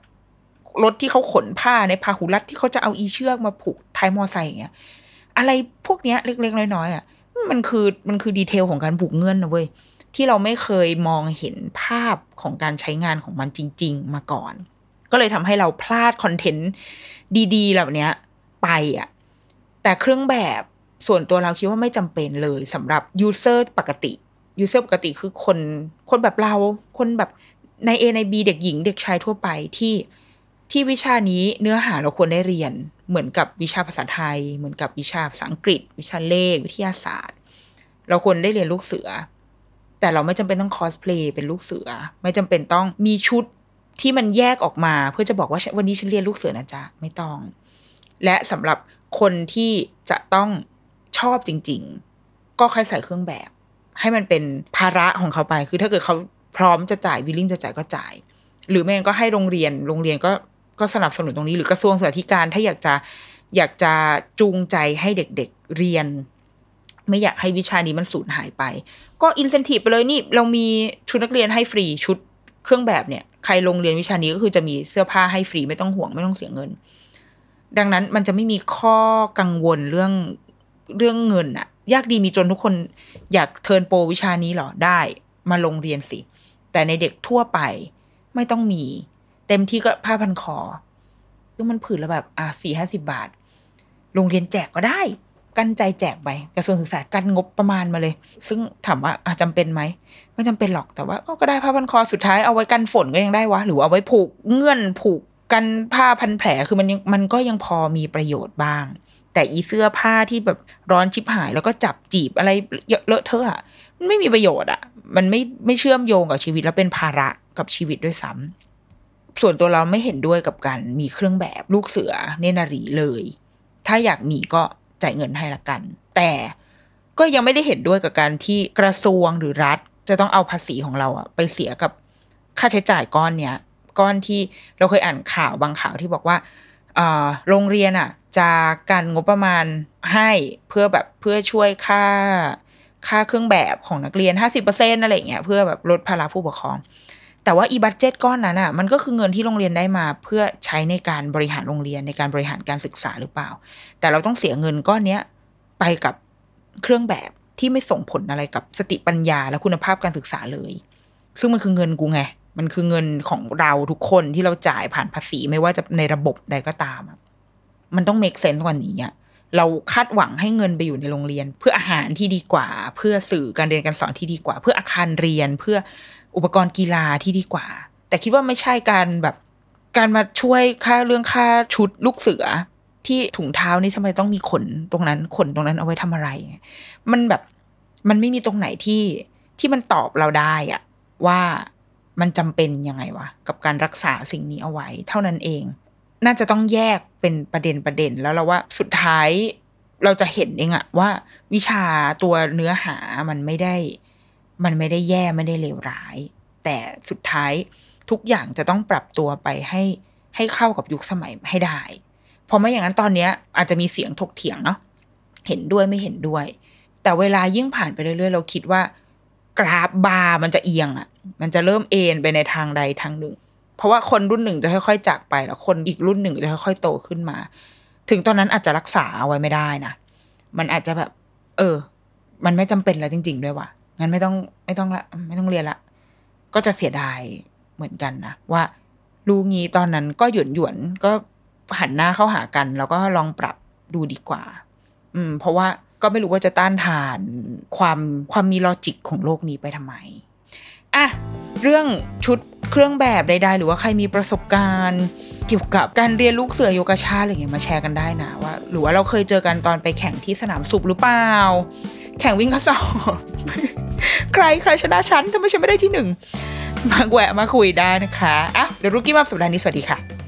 รถที่เขาขนผ้าในพาหุรัตที่เขาจะเอาอีเชือกมาผูกท้ายมอไซค์อย่างเงี้ยอะไรพวกเนี้ยเล็กๆน้อยๆอะมันคือมันคือ detail ของการผูกเงื่อนนะเว้ยที่เราไม่เคยมองเห็นภาพของการใช้งานของมันจริง ๆ มาก่อน ก็เลยทำให้เราพลาด content ดีๆเหล่านี้ไปอะแต่เครื่องแบบส่วนตัวเราคิดว่าไม่จำเป็นเลยสำหรับ user ปกติuser ปกติคือคนคนแบบเรา คนแบบนาย A นาย B เด็กหญิงเด็กชายทั่วไปที่ ที่วิชานี้เนื้อหาเราควรได้เรียน เหมือนกับวิชาภาษาไทย เหมือนกับวิชาภาษาอังกฤษ วิชาเลข วิทยาศาสตร์ เราควรได้เรียนลูกเสือ แต่เราไม่จำเป็นต้องคอสเพลย์เป็นลูกเสือ ไม่จำเป็นต้องมีชุดที่มันแยกออกมา เพื่อจะบอกว่าวันนี้ฉันเรียนลูกเสือนะจ๊ะไม่ต้อง และสำหรับคนที่จะต้องชอบจริง ๆ ก็ค่อยใส่เครื่องแบบ ให้มันเป็นภาระของเขาไป คือถ้าเกิดเขาพร้อมจะจ่ายวิลลิ่งจะจ่ายก็จ่าย หรือไม่งั้นก็ให้โรงเรียน โรงเรียนก็ ก็สนับสนุนตรงนี้ หรือกระทรวงสาธารณการถ้าอยากจะ อยากจะจูงใจให้เด็กๆเรียน ไม่อยากให้วิชานี้มันสูญหายไป ก็อินเซนティブไปเลยนี่ เรามีชุดนักเรียนให้ฟรีชุดเครื่องแบบเนี่ย ใครลงเรียนวิชานี้ก็คือจะมีเสื้อผ้าให้ฟรีไม่ต้องห่วงไม่ต้องเสียเงิน ดังนั้นมันจะไม่มีข้อกังวลเรื่องเรื่องเงินอะยากดีมีจนทุกคนอยากเทิร์นโปรวิชานี้เหรอได้มาลงเรียนสิ แต่ในเด็กทั่วไปไม่ต้องมี เต็มที่ก็ผ้าพันคอซึ่งมันผืนละแบบ อะสี่ห้าสิบาท โรงเรียนแจกก็ได้ กั้นใจแจกไปกระทรวงศึกษากันงบประมาณมาเลย ซึ่งถามว่าอะจำเป็นไหม ไม่จำเป็นหรอกแต่ว่าก็ได้ผ้าพันคอสุดท้ายเอาไว้กันฝนก็ยังได้วะ หรือเอาไว้ผูกเงื่อนผูกกันผ้าพันแผลคือมันยังมันก็ยังพอมีประโยชน์บ้าง แต่อีเสื้อผ้าที่แบบร้อนชิบหาย แล้วก็จับจีบอะไรเยอะเลอะเทอะอะมันไม่มีประโยชน์อะมันไม่ไม่เชื่อมโยงกับชีวิตแล้วเป็นภาระกับชีวิตด้วยซ้ำ ส่วนตัวเราไม่เห็นด้วยกับการมีเครื่องแบบลูกเสือเนนารีเลย ถ้าอยากมีก็จ่ายเงินให้ละกัน แต่ก็ยังไม่ได้เห็นด้วยกับการที่กระทรวงหรือรัฐ จะต้องเอาภาษีของเราอะไปเสียกับค่าใช้จ่ายก้อนเนี้ยก้อนที่เราเคยอ่านข่าวบางข่าวที่บอกว่าโรงเรียนอะจะกันงบประมาณให้เพื่อแบบเพื่อช่วยค่าค่าเครื่องแบบของนักเรียน50%อะไรอย่างเงี้ยเพื่อแบบลดภาระผู้ปกครอง แต่ว่าอีบัตเจตก้อนนั้นอะมันก็คือเงินที่โรงเรียนได้มาเพื่อใช้ในการบริหารโรงเรียนในการบริหารการศึกษาหรือเปล่า แต่เราต้องเสียเงินก้อนเนี้ยไปกับเครื่องแบบที่ไม่ส่งผลอะไรกับสติปัญญาและคุณภาพการศึกษาเลย ซึ่งมันคือเงินกูไง มันคือเงินของเราทุกคนที่เราจ่ายผ่านภาษีไม่ว่าจะในระบบใดก็ตาม มันต้อง make sense กว่านี้อะเราคาดหวังให้เงินไปอยู่ในโรงเรียน เพื่ออาหารที่ดีกว่า เพื่อสื่อการเรียนการสอนที่ดีกว่า เพื่ออาคารเรียนเพื่อ อุปกรณ์กีฬาที่ดีกว่า แต่คิดว่าไม่ใช่การแบบการมาช่วยค่าเรื่องค่าชุดลูกเสือ ที่ถุงเท้านี่ทำไมต้องมีขนตรงนั้นขนตรงนั้นเอาไว้ทำอะไร มันแบบมันไม่มีตรงไหนที่ที่มันตอบเราได้อะว่ามันจำเป็นยังไงวะกับการรักษาสิ่งนี้เอาไว้ เท่านั้นเอง น่าจะต้องแยกเป็นประเด็นประเด็นแล้วเราว่าสุดท้ายเราจะเห็นเองอะว่าวิชาตัวเนื้อหามันไม่ได้ มันไม่ได้แย่ไม่ได้เลวร้าย แต่สุดท้ายทุกอย่างจะต้องปรับตัวไปให้ให้เข้ากับยุคสมัยให้ได้ เพราะไม่อย่างนั้นตอนเนี้ยอาจจะมีเสียงถกเถียงเนาะเห็นด้วยไม่เห็นด้วย แต่เวลายิ่งผ่านไปเรื่อยๆ เราคิดว่า กราฟบาร์มันจะเอียงอะ่ะ มันจะเริ่มเอ็นไปในทางใดทางหนึ่ง เพราะว่าคนรุ่นหนึ่งจะค่อยๆจากไปแล้วคนอีกรุ่นหนึ่งจะค่อยๆโตขึ้นมา ถึงตอนนั้นอาจจะรักษาเอาไว้ไม่ได้นะมันอาจจะแบบ เออ มันไม่จำเป็นแล้วจริง ๆ ด้วยว่ะ งั้นไม่ต้องไม่ต้องละไม่ต้องเรียนละ ก็จะเสียดายเหมือนกันนะว่าลูกงี้ตอนนั้นก็หยวนหยวนก็หันหน้าเข้าหากัน แล้วก็ลองปรับดูดีกว่า อืม เพราะว่าก็ไม่รู้ว่าจะต้านทานความความมีลอจิกของโลกนี้ไปทำไม อะเรื่องชุดเครื่องแบบใดๆหรือว่าใครมีประสบการณ์เกี่ยวกับการเรียนลูกเสือโยกชาอะไรเงี้ยมาแชร์กันได้นะว่า หรือว่าเราเคยเจอกันตอนไปแข่งที่สนามสุบหรือเปล่า แข่งวิ่งข้อสอบใครใครชนะฉันทำไมฉันไม่ได้ที่หนึ่งมาแวะมาคุยได้นะคะอะเดี๋ยวรุกี้มาสัปดาห์นี้สวัสดีค่ะ